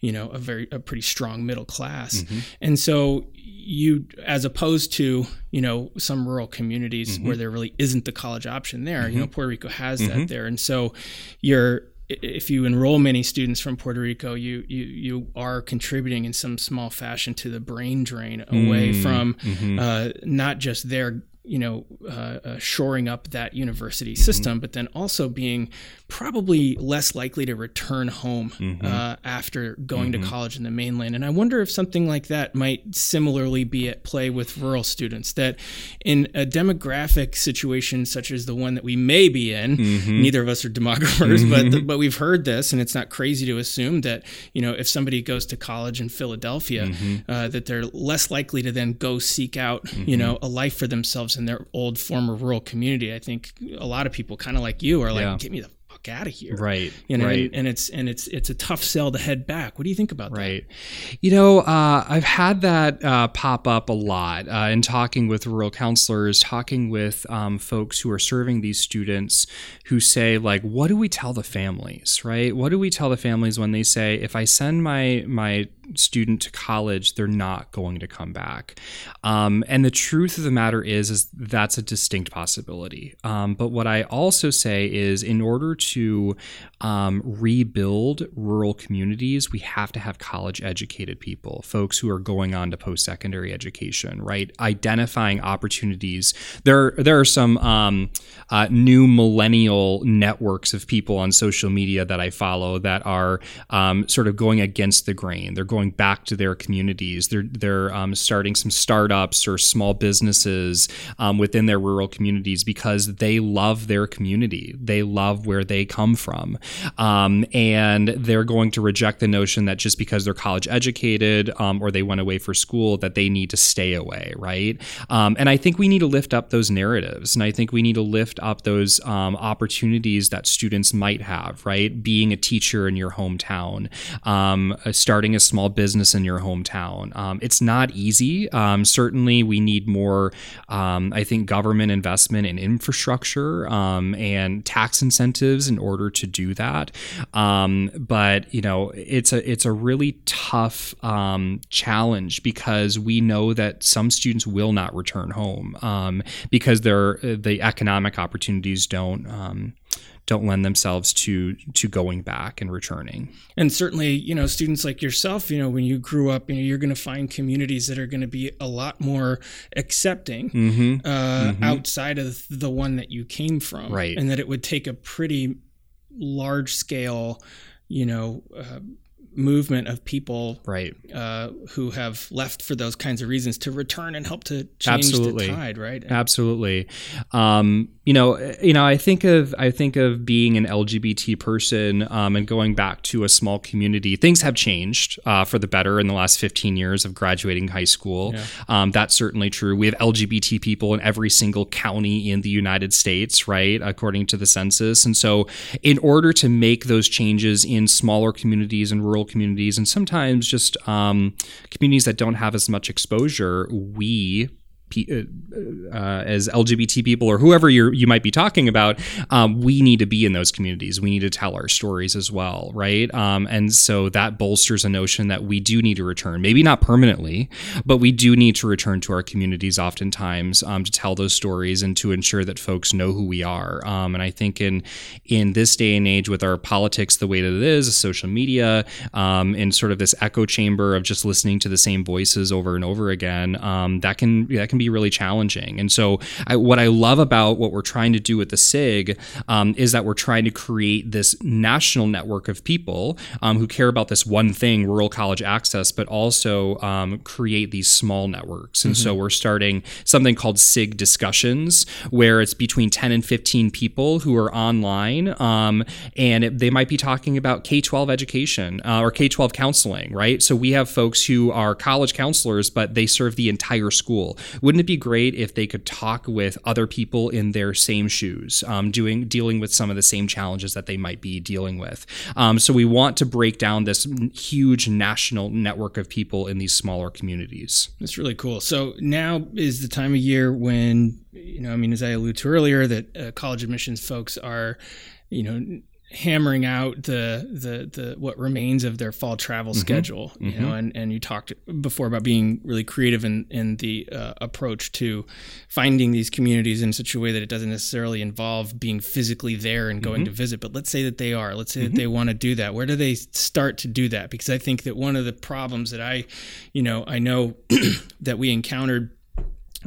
you know, a very a pretty strong middle class. Mm-hmm. And so you as opposed to, you know, some rural communities mm-hmm. where there really isn't the college option there, you know, mm-hmm. Puerto Rico has that there. And so you're if you enroll many students from Puerto Rico, you you you are contributing in some small fashion to the brain drain away mm, from mm-hmm. uh, not just their you know, uh, uh, shoring up that university mm-hmm. system, mm-hmm. but then also being probably less likely to return home mm-hmm. uh, after going mm-hmm. to college in the mainland. And I wonder if something like that might similarly be at play with rural students. That in a demographic situation such as the one that we may be in, mm-hmm. neither of us are demographers, but the, mm-hmm. but we've heard this, and it's not crazy to assume that you know if somebody goes to college in Philadelphia, uh, that they're less likely to then go seek out you know a life for themselves in their old former rural community. I think a lot of people, kind of like you, are like, yeah. "Get me the fuck out of here!" Right. You know, right. And, and, it's and it's it's a tough sell to head back. What do you think about right. that? Right. You know, uh, I've had that uh, pop up a lot uh, in talking with rural counselors, talking with um, folks who are serving these students, who say like, "What do we tell the families? Right? What do we tell the families when they say, if I send my my student to college, they're not going to come back. Um, and the truth of the matter is, is that's a distinct possibility. Um, but what I also say is, in order to um, rebuild rural communities, we have to have college educated people, folks who are going on to post secondary education, right? Identifying opportunities. There, there are some um, uh, new millennial networks of people on social media that I follow that are um, sort of going against the grain. They're going going back to their communities. They're they're um, starting some startups or small businesses um, within their rural communities because they love their community. They love where they come from, um, and they're going to reject the notion that just because they're college educated um, or they went away for school that they need to stay away, right? Um, and I think we need to lift up those narratives, and I think we need to lift up those um, opportunities that students might have, right? Being a teacher in your hometown, starting a small business in your hometown. Um, it's not easy. Um, certainly, we need more. Um, I think government investment in infrastructure um, and tax incentives in order to do that. Um, but you know, it's a it's a really tough challenge because we know that some students will not return home because they're the economic opportunities don't don't lend themselves to to going back and returning. And certainly, you know, students like yourself, you know, when you grew up, you know, you're going to find communities that are going to be a lot more accepting mm-hmm. Uh, mm-hmm. outside of the one that you came from, right? And that it would take a pretty large scale, you know. Uh, movement of people right. uh, who have left for those kinds of reasons to return and help to change absolutely. the tide right? Absolutely. Um, you know you know i think of i think of being an lgbt person um, and going back to a small community. Things have changed uh, for the better in the last 15 years of graduating high school. Yeah. um, that's certainly true. We have lgbt people in every single county in the united states right according to the census. And so in order to make those changes in smaller communities and rural communities and sometimes just um, communities that don't have as much exposure, we uh, uh, as LGBT people or whoever you you might be talking about, um, we need to be in those communities. We need to tell our stories as well, right? Um, and so that bolsters a notion that we do need to return, maybe not permanently, but we do need to return to our communities oftentimes um, to tell those stories and to ensure that folks know who we are. Um, and I think in in this day and age, with our politics the way that it is, social media, um, and sort of this echo chamber of just listening to the same voices over and over again, um, that can that can can be really challenging. And so, I, what I love about what we're trying to do with the SIG um, is that we're trying to create this national network of people um, who care about this one thing, rural college access, but also um, create these small networks. And mm-hmm. so, we're starting something called SIG discussions, where it's between 10 and 15 people who are online, um, and it, they might be talking about K 12 education uh, or K 12 counseling, right? So, we have folks who are college counselors, but they serve the entire school wouldn't it be great if they could talk with other people in their same shoes, um, doing dealing with some of the same challenges that they might be dealing with? Um, so we want to break down this huge national network of people in these smaller communities. That's really cool. So now is the time of year when you know, I mean, as I alluded to earlier, that uh, college admissions folks are, you know hammering out the the the what remains of their fall travel mm-hmm. schedule you mm-hmm. know and and you talked before about being really creative in in the uh, approach to finding these communities in such a way that it doesn't necessarily involve being physically there and going mm-hmm. to visit but let's say that they are let's say that mm-hmm. they want to do that where do they start to do that because i think that one of the problems that i you know i know [clears throat] that we encountered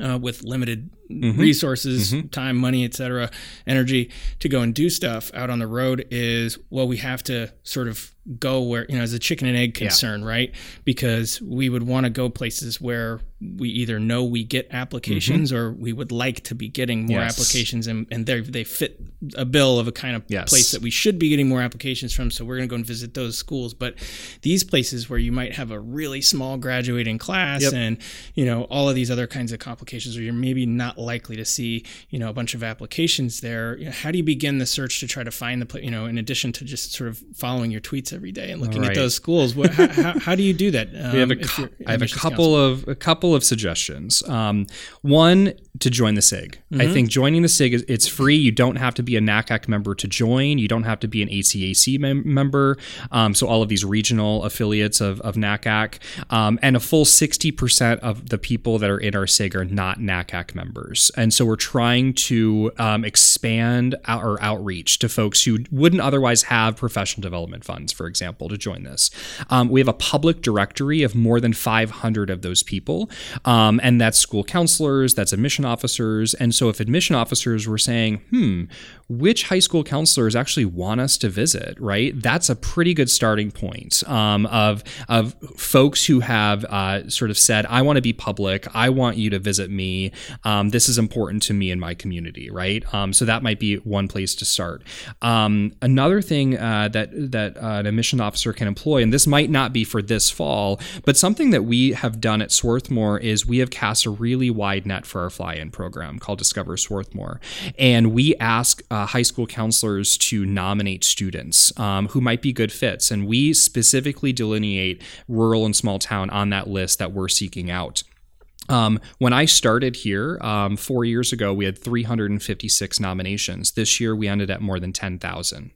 uh, with limited mm-hmm. resources, mm-hmm. time, money, etc., energy to go and do stuff out on the road is well, we have to sort of go where you know as a chicken and egg concern, yeah. right? Because we would want to go places where we either know we get applications mm-hmm. or we would like to be getting more yes. applications and, and they they fit a bill of a kind of yes. place that we should be getting more applications from so we're going to go and visit those schools but these places where you might have a really small graduating class yep. and you know all of these other kinds of complications where you're maybe not likely to see you know a bunch of applications there you know, how do you begin the search to try to find the you know in addition to just sort of following your tweets every day and looking right. at those schools. What, how, how, how, do you do that? Um, [laughs] we have a um, I have a couple of a couple of suggestions. Um, one to join the SIG. Mm-hmm. I think joining the SIG is it's free. You don't have to be a NACAC member to join. You don't have to be an ACAC mem- member. Um, so all of these regional affiliates of, of NACAC um, and a full 60% of the people that are in our SIG are not NACAC members. And so we're trying to um, expand our outreach to folks who wouldn't otherwise have professional development funds, for example, to join this. Um, we have a public directory of more than 500 of those people. Um, and that's school counselors, that's admission officers. And so if admission officers were saying, hmm, which high school counselors actually want us to visit, right? That's a pretty good starting point um, of, of folks who have uh, sort of said, I want to be public. I want you to visit me. Um, this is important to me and my community, right? Um, so that might be one place to start. Um, another thing uh, that, that uh, an admission officer can employ, and this might not be for this fall, but something that we have done at Swarthmore is we have cast a really wide net for our fly in program called Discover Swarthmore. And we ask uh, high school counselors to nominate students um, who might be good fits. And we specifically delineate rural and small town on that list that we're seeking out. Um, when I started here um, four years ago, we had 356 nominations. This year, we ended at more than 10,000.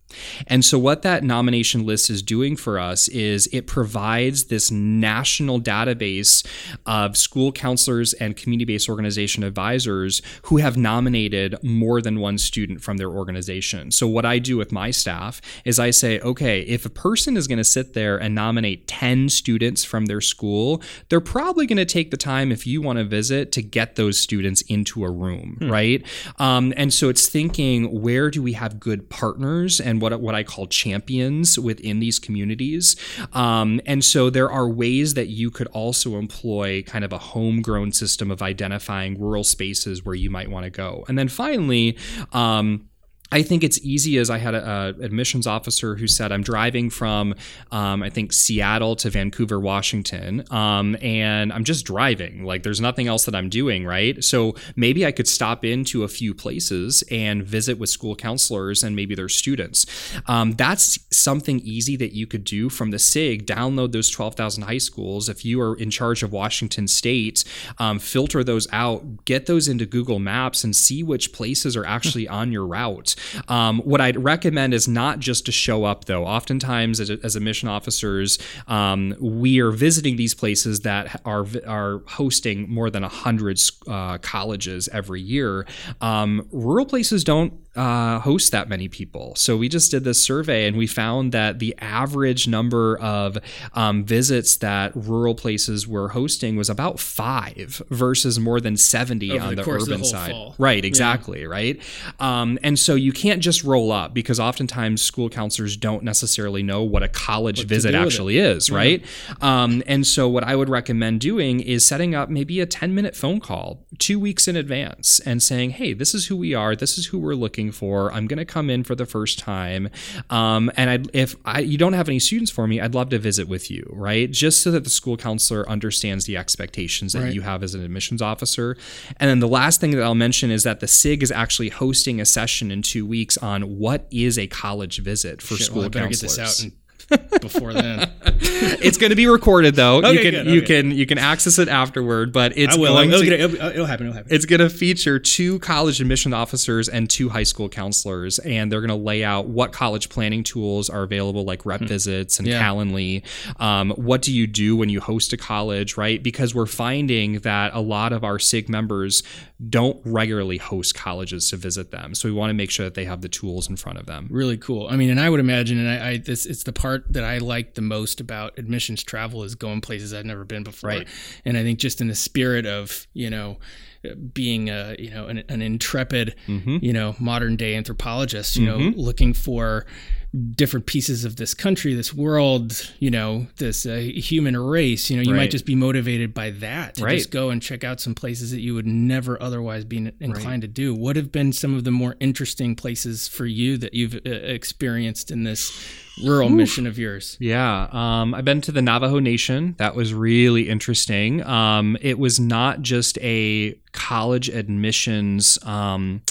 And so, what that nomination list is doing for us is it provides this national database of school counselors and community based organization advisors who have nominated more than one student from their organization. So, what I do with my staff is I say, okay, if a person is going to sit there and nominate 10 students from their school, they're probably going to take the time if you want to visit to get those students into a room, hmm. right? Um, and so it's thinking where do we have good partners and what what I call champions within these communities. Um, and so there are ways that you could also employ kind of a homegrown system of identifying rural spaces where you might want to go. And then finally. Um, I think it's easy as I had an admissions officer who said, I'm driving from, um, I think, Seattle to Vancouver, Washington, um, and I'm just driving. Like, there's nothing else that I'm doing, right? So maybe I could stop into a few places and visit with school counselors and maybe their students. Um, that's something easy that you could do from the SIG. Download those 12,000 high schools. If you are in charge of Washington State, um, filter those out, get those into Google Maps, and see which places are actually on your route. Um, what I'd recommend is not just to show up, though. Oftentimes, as, as admission officers, um, we are visiting these places that are are hosting more than hundred uh, colleges every year. Um, rural places don't uh, host that many people. So we just did this survey and we found that the average number of um, visits that rural places were hosting was about five versus more than 70 Over on the, the urban the side. Fall. Right, exactly, yeah. right? Um, and so you can't just roll up because oftentimes school counselors don't necessarily know what a college what visit actually is, mm-hmm. right? Um, and so what I would recommend doing is setting up maybe a 10 minute phone call two weeks in advance and saying, hey, this is who we are, this is who we're looking looking for. I'm going to come in for the first time, um, and I'd, if I, you don't have any students for me, I'd love to visit with you, right? Just so that the school counselor understands the expectations that right. you have as an admissions officer. And then the last thing that I'll mention is that the SIG is actually hosting a session in two weeks on what is a college visit for Shit, school well, counselors [laughs] before then. [laughs] [laughs] it's going to be recorded though. Okay, you can good, okay. you can you can access it afterward, but it's I will. Going it'll, to, it'll, it'll, happen. It'll happen. It's going to feature two college admission officers and two high school counselors, and they're going to lay out what college planning tools are available, like Rep hmm. Visits and yeah. Calendly. Um, what do you do when you host a college, right? Because we're finding that a lot of our SIG members don't regularly host colleges to visit them, so we want to make sure that they have the tools in front of them. Really cool. I mean, and I would imagine, and I, I this it's the part that I like the most about admissions travel is going places I've never been before. Right. And I think just in the spirit of, you know, being a, you know, an, an intrepid, mm-hmm. you know, modern day anthropologist, you mm-hmm. know, looking for different pieces of this country, this world, you know, this uh, human race, you know, you right. might just be motivated by that to right. just go and check out some places that you would never otherwise be inclined right. to do. What have been some of the more interesting places for you that you've uh, experienced in this rural Oof. mission of yours? Yeah, um, I've been to the Navajo Nation. That was really interesting. Um, it was not just a college admissions um,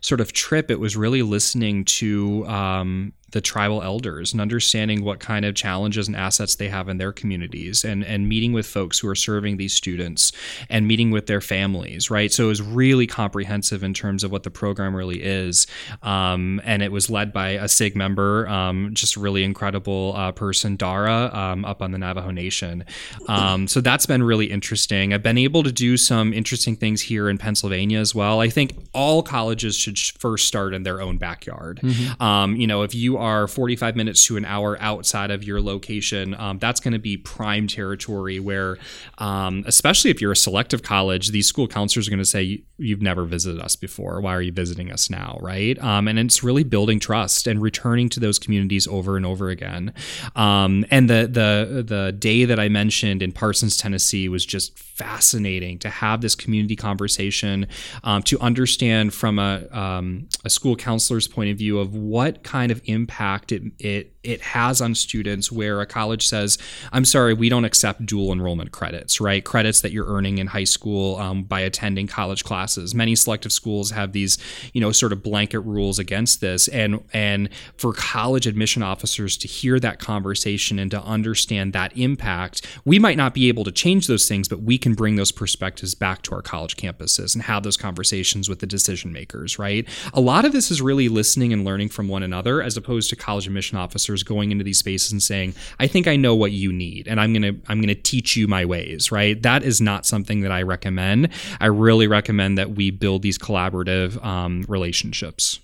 sort of trip. It was really listening to um, the tribal elders and understanding what kind of challenges and assets they have in their communities and and meeting with folks who are serving these students and meeting with their families right? So it was really comprehensive in terms of what the program really is. Um, and it was led by a sig member um, just a really incredible uh, person dara um, up on the navajo nation. Um, so that's been really interesting. I've been able to do some interesting things here in pennsylvania as well. I think all colleges should first start in their own backyard. Mm-hmm. Um, you know if you are 45 minutes to an hour outside of your location, um, that's going to be prime territory where, um, especially if you're a selective college, these school counselors are going to say, You've never visited us before. Why are you visiting us now? Right. Um, and it's really building trust and returning to those communities over and over again. Um, and the, the, the day that I mentioned in Parsons, Tennessee was just fascinating to have this community conversation, um, to understand from a, um, a school counselor's point of view of what kind of impact it, it it has on students where a college says, I'm sorry, we don't accept dual enrollment credits, right? Credits that you're earning in high school um, by attending college classes. Many selective schools have these, you know, sort of blanket rules against this. And, and for college admission officers to hear that conversation and to understand that impact, we might not be able to change those things, but we can bring those perspectives back to our college campuses and have those conversations with the decision makers, right? A lot of this is really listening and learning from one another as opposed to college admission officers officers going into these spaces and saying, "I think I know what you need, and I'm gonna I'm gonna teach you my ways." Right? That is not something that I recommend. I really recommend that we build these collaborative um, relationships.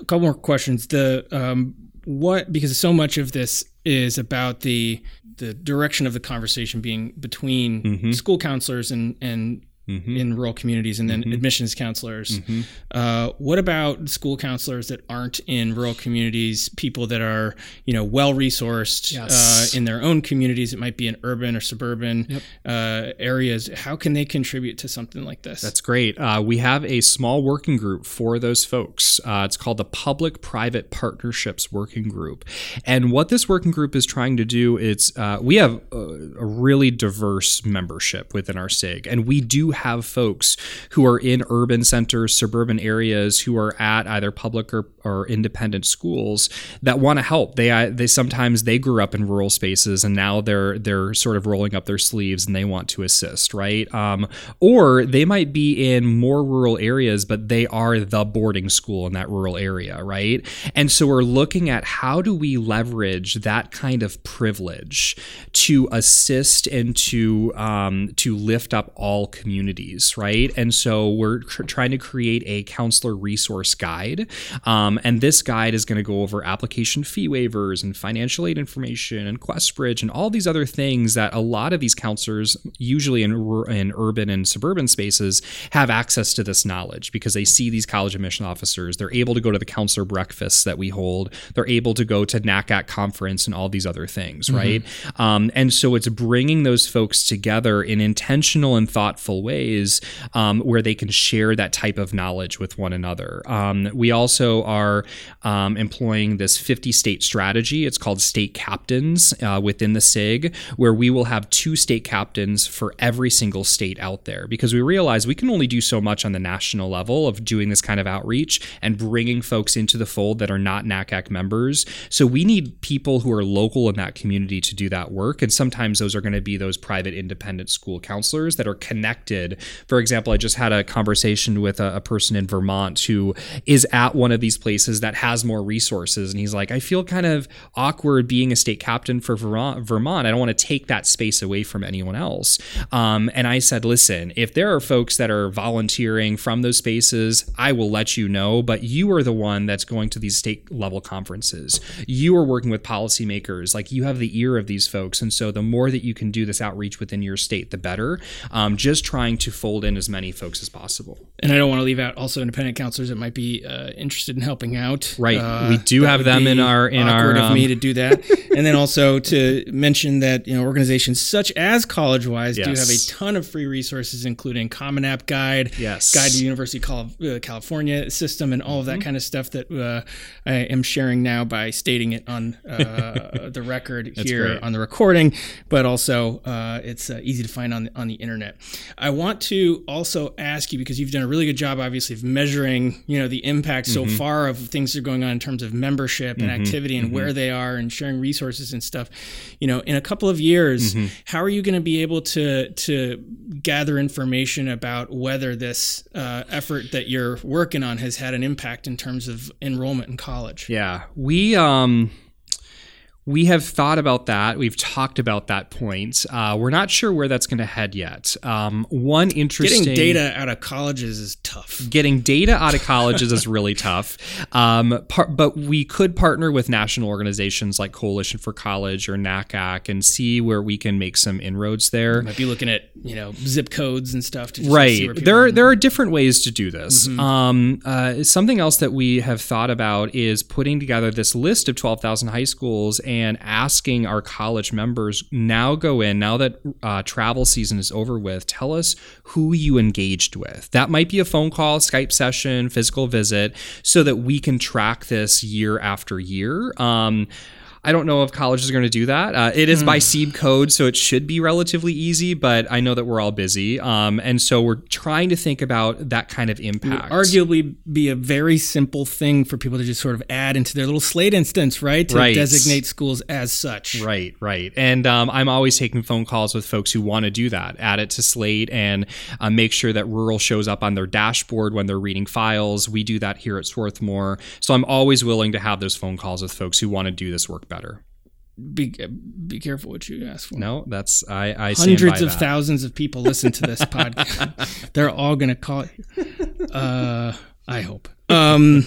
A couple more questions. The um, what because so much of this is about the the direction of the conversation being between mm-hmm. school counselors and and mm-hmm. in rural communities, and then mm-hmm. admissions counselors. Mm-hmm. Uh, what about school counselors that aren't in rural communities? People that are you know well resourced yes. uh, in their own communities. It might be in urban or suburban yep. uh, areas. How can they contribute to something like this? That's great. Uh, we have a small working group for those folks. Uh, it's called the Public Private Partnerships Working Group, and what this working group is trying to do is uh, we have a, a really diverse membership within our SIG, and we do have folks who are in urban centers, suburban areas, who are at either public or, or independent schools that want to help. They they sometimes they grew up in rural spaces and now they're they're sort of rolling up their sleeves and they want to assist, right? Um, or they might be in more rural areas, but they are the boarding school in that rural area, right? And so we're looking at how do we leverage that kind of privilege to assist and to um, to lift up all communities right? And so we're tr- trying to create a counselor resource guide. Um, and this guide is going to go over application fee waivers and financial aid information and QuestBridge and all these other things that a lot of these counselors, usually in, in urban and suburban spaces, have access to this knowledge because they see these college admission officers. They're able to go to the counselor breakfasts that we hold. They're able to go to NACAC conference and all these other things, mm-hmm. right? Um, and so it's bringing those folks together in intentional and thoughtful ways ways um, where they can share that type of knowledge with one another. Um, we also are um, employing this 50 state strategy. It's called state captains uh, within the SIG, where we will have two state captains for every single state out there because we realize we can only do so much on the national level of doing this kind of outreach and bringing folks into the fold that are not NACAC members. So we need people who are local in that community to do that work. And sometimes those are going to be those private independent school counselors that are connected for example, I just had a conversation with a, a person in Vermont who is at one of these places that has more resources. And he's like, I feel kind of awkward being a state captain for Vermont. I don't want to take that space away from anyone else. Um, and I said, listen, if there are folks that are volunteering from those spaces, I will let you know. But you are the one that's going to these state level conferences. You are working with policymakers. Like you have the ear of these folks. And so the more that you can do this outreach within your state, the better. Um, just trying trying to fold in as many folks as possible. And I don't want to leave out also independent counselors that might be uh, interested in helping out. Right, uh, we do have them in our in our. Um, of me to do that, [laughs] and then also to mention that you know organizations such as CollegeWise yes. do have a ton of free resources, including Common App Guide, yes, Guide to University of uh, California system, and all of that mm-hmm. kind of stuff that uh, I am sharing now by stating it on uh, [laughs] the record here great. on the recording, but also uh, it's easy to find on the, on the internet. I want to also ask you because you've done a really good job, obviously, of measuring, you know, the impact so Mm-hmm. far of things that are going on in terms of membership and activity and Mm-hmm. where they are and sharing resources and stuff. You know, in a couple of years, Mm-hmm. how are you going to be able to to gather information about whether this uh, effort that you're working on has had an impact in terms of enrollment in college? Yeah, we um we have thought about that. We've talked about that point. Uh, we're not sure where that's going to head yet. Um, one interesting Getting data out of colleges is tough. getting data out of colleges is really tough. Um, par- but we could partner with national organizations like Coalition for College or NACAC and see where we can make some inroads there. Might be looking at you know zip codes and stuff to just see Right. There are. are, there are different ways to do this. Um, uh, something else that we have thought about is putting together this list of 12,000 high schools and asking our college members now go in, now that uh, travel season is over with, tell us who you engaged with. That might be a phone call, Skype session, physical visit, so that we can track this year after year. Um, I don't know if colleges are going to do that. Uh, it is by CEEB code, so it should be relatively easy, but I know that we're all busy. Um, and so we're trying to think about that kind of impact. arguably be a very simple thing for people to just sort of add into their little Slate instance, right? To Right. designate schools as such. Right, right. And um, I'm always taking phone calls with folks who want to do that. Add it to Slate and uh, make sure that rural shows up on their dashboard when they're reading files. We do that here at Swarthmore. So I'm always willing to have those phone calls with folks who want to do this work better. Be be careful what you ask for. No, that's I. I Hundreds of that. thousands of people listen to this podcast. [laughs] They're all going to call It, Uh, I hope. Um,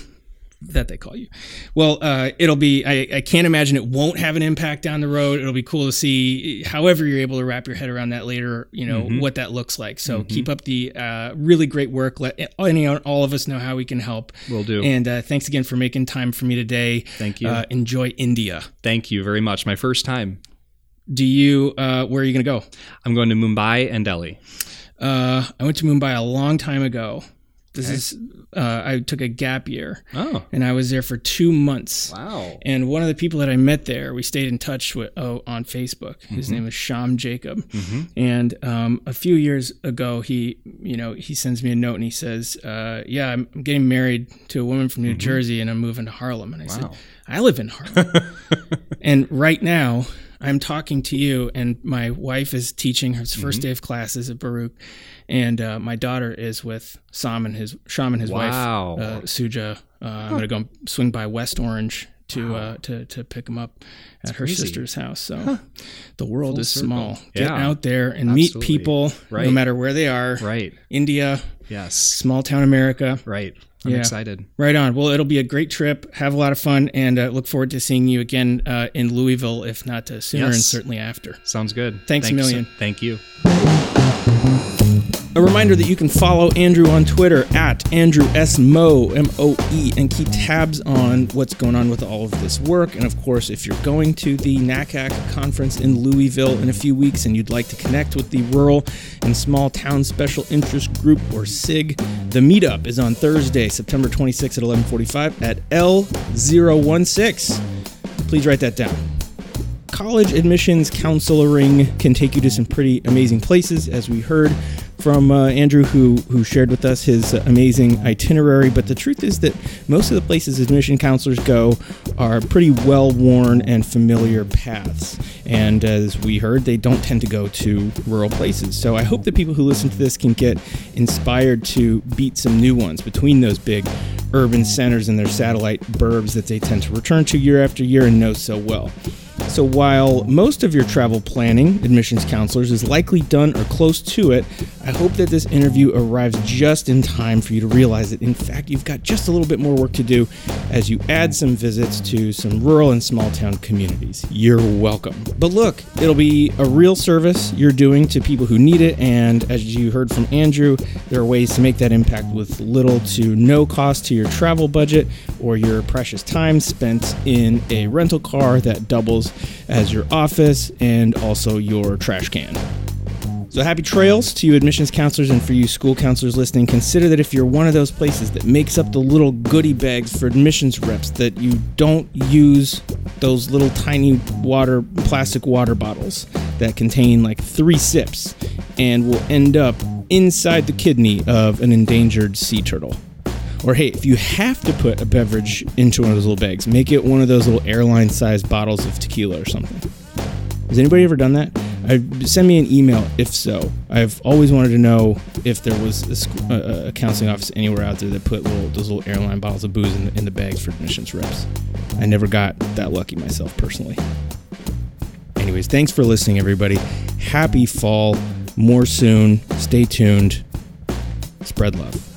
that they call you. Well, uh, it'll be. I, I can't imagine it won't have an impact down the road. It'll be cool to see. However, you're able to wrap your head around that later. You know Mm-hmm. what that looks like. So keep up the uh, really great work. Let any all of us know how we can help. We'll do. And uh, thanks again for making time for me today. Thank you. Uh, enjoy India. Thank you very much. My first time. Do you? Uh, where are you going to go? I'm going to Mumbai and Delhi. Uh, I went to Mumbai a long time ago. This is uh, I took a gap year Oh, and I was there for two months. wow. And one of the people that I met there, we stayed in touch with oh, on Facebook. His name is Sham Jacob. And um, a few years ago, he you know he sends me a note and he says, uh, "Yeah, I'm getting married to a woman from New Jersey and I'm moving to Harlem." And I said, "I live in Harlem." [laughs] and right now, I'm talking to you, and my wife is teaching her 1st day of classes at Baruch, and uh, my daughter is with Sam and his Sham and his Wow. wife, uh, Suja. Uh, I'm gonna go swing by West Orange to uh, to to pick him up at her crazy. sister's house. So the world is circle. small. Get Yeah. out there and meet Absolutely. people, no matter where they are. Right. India, Yes. small town America. Right. I'm Yeah. excited. Right on. Well, it'll be a great trip. Have a lot of fun, and uh, look forward to seeing you again uh, in Louisville, if not uh, sooner, and certainly after. Sounds good. Thanks a Thanks million. Thank you. A reminder that you can follow Andrew on Twitter at Andrew S. M O E, and keep tabs on what's going on with all of this work. And of course, if you're going to the NACAC conference in Louisville in a few weeks and you'd like to connect with the Rural and Small Town Special Interest Group or SIG, the meetup is on Thursday, September 26th at 1145 at L016. Please write that down college admissions counseling can take you to some pretty amazing places, as we heard from uh, Andrew, who who shared with us his amazing itinerary. But the truth is that most of the places admission counselors go are pretty well worn and familiar paths. And as we heard, they don't tend to go to rural places. So I hope that people who listen to this can get inspired to beat some new ones between those big urban centers and their satellite burbs that they tend to return to year after year and know so well. So, while most of your travel planning, admissions counselors, is likely done or close to it, I hope that this interview arrives just in time for you to realize that, in fact, you've got just a little bit more work to do as you add some visits to some rural and small town communities. You're welcome. But look, it'll be a real service you're doing to people who need it, and as you heard from Andrew, there are ways to make that impact with little to no cost to your travel budget or your precious time spent in a rental car that doubles as your office and also your trash can. So happy trails to you admissions counselors and for you school counselors listening. Consider that if you're one of those places that makes up the little goodie bags for admissions reps that you don't use those little tiny water plastic water bottles that contain like 3 sips and will end up inside the kidney of an endangered sea turtle. Or hey, if you have to put a beverage into one of those little bags, make it one of those little airline sized bottles of tequila or something. Has anybody ever done that? I, send me an email if so. I've always wanted to know if there was a, a, a counseling office anywhere out there that put little, those little airline bottles of booze in the, in the bags for admissions reps. I never got that lucky myself personally. Anyways, thanks for listening, everybody. Happy fall. More soon. Stay tuned. Spread love.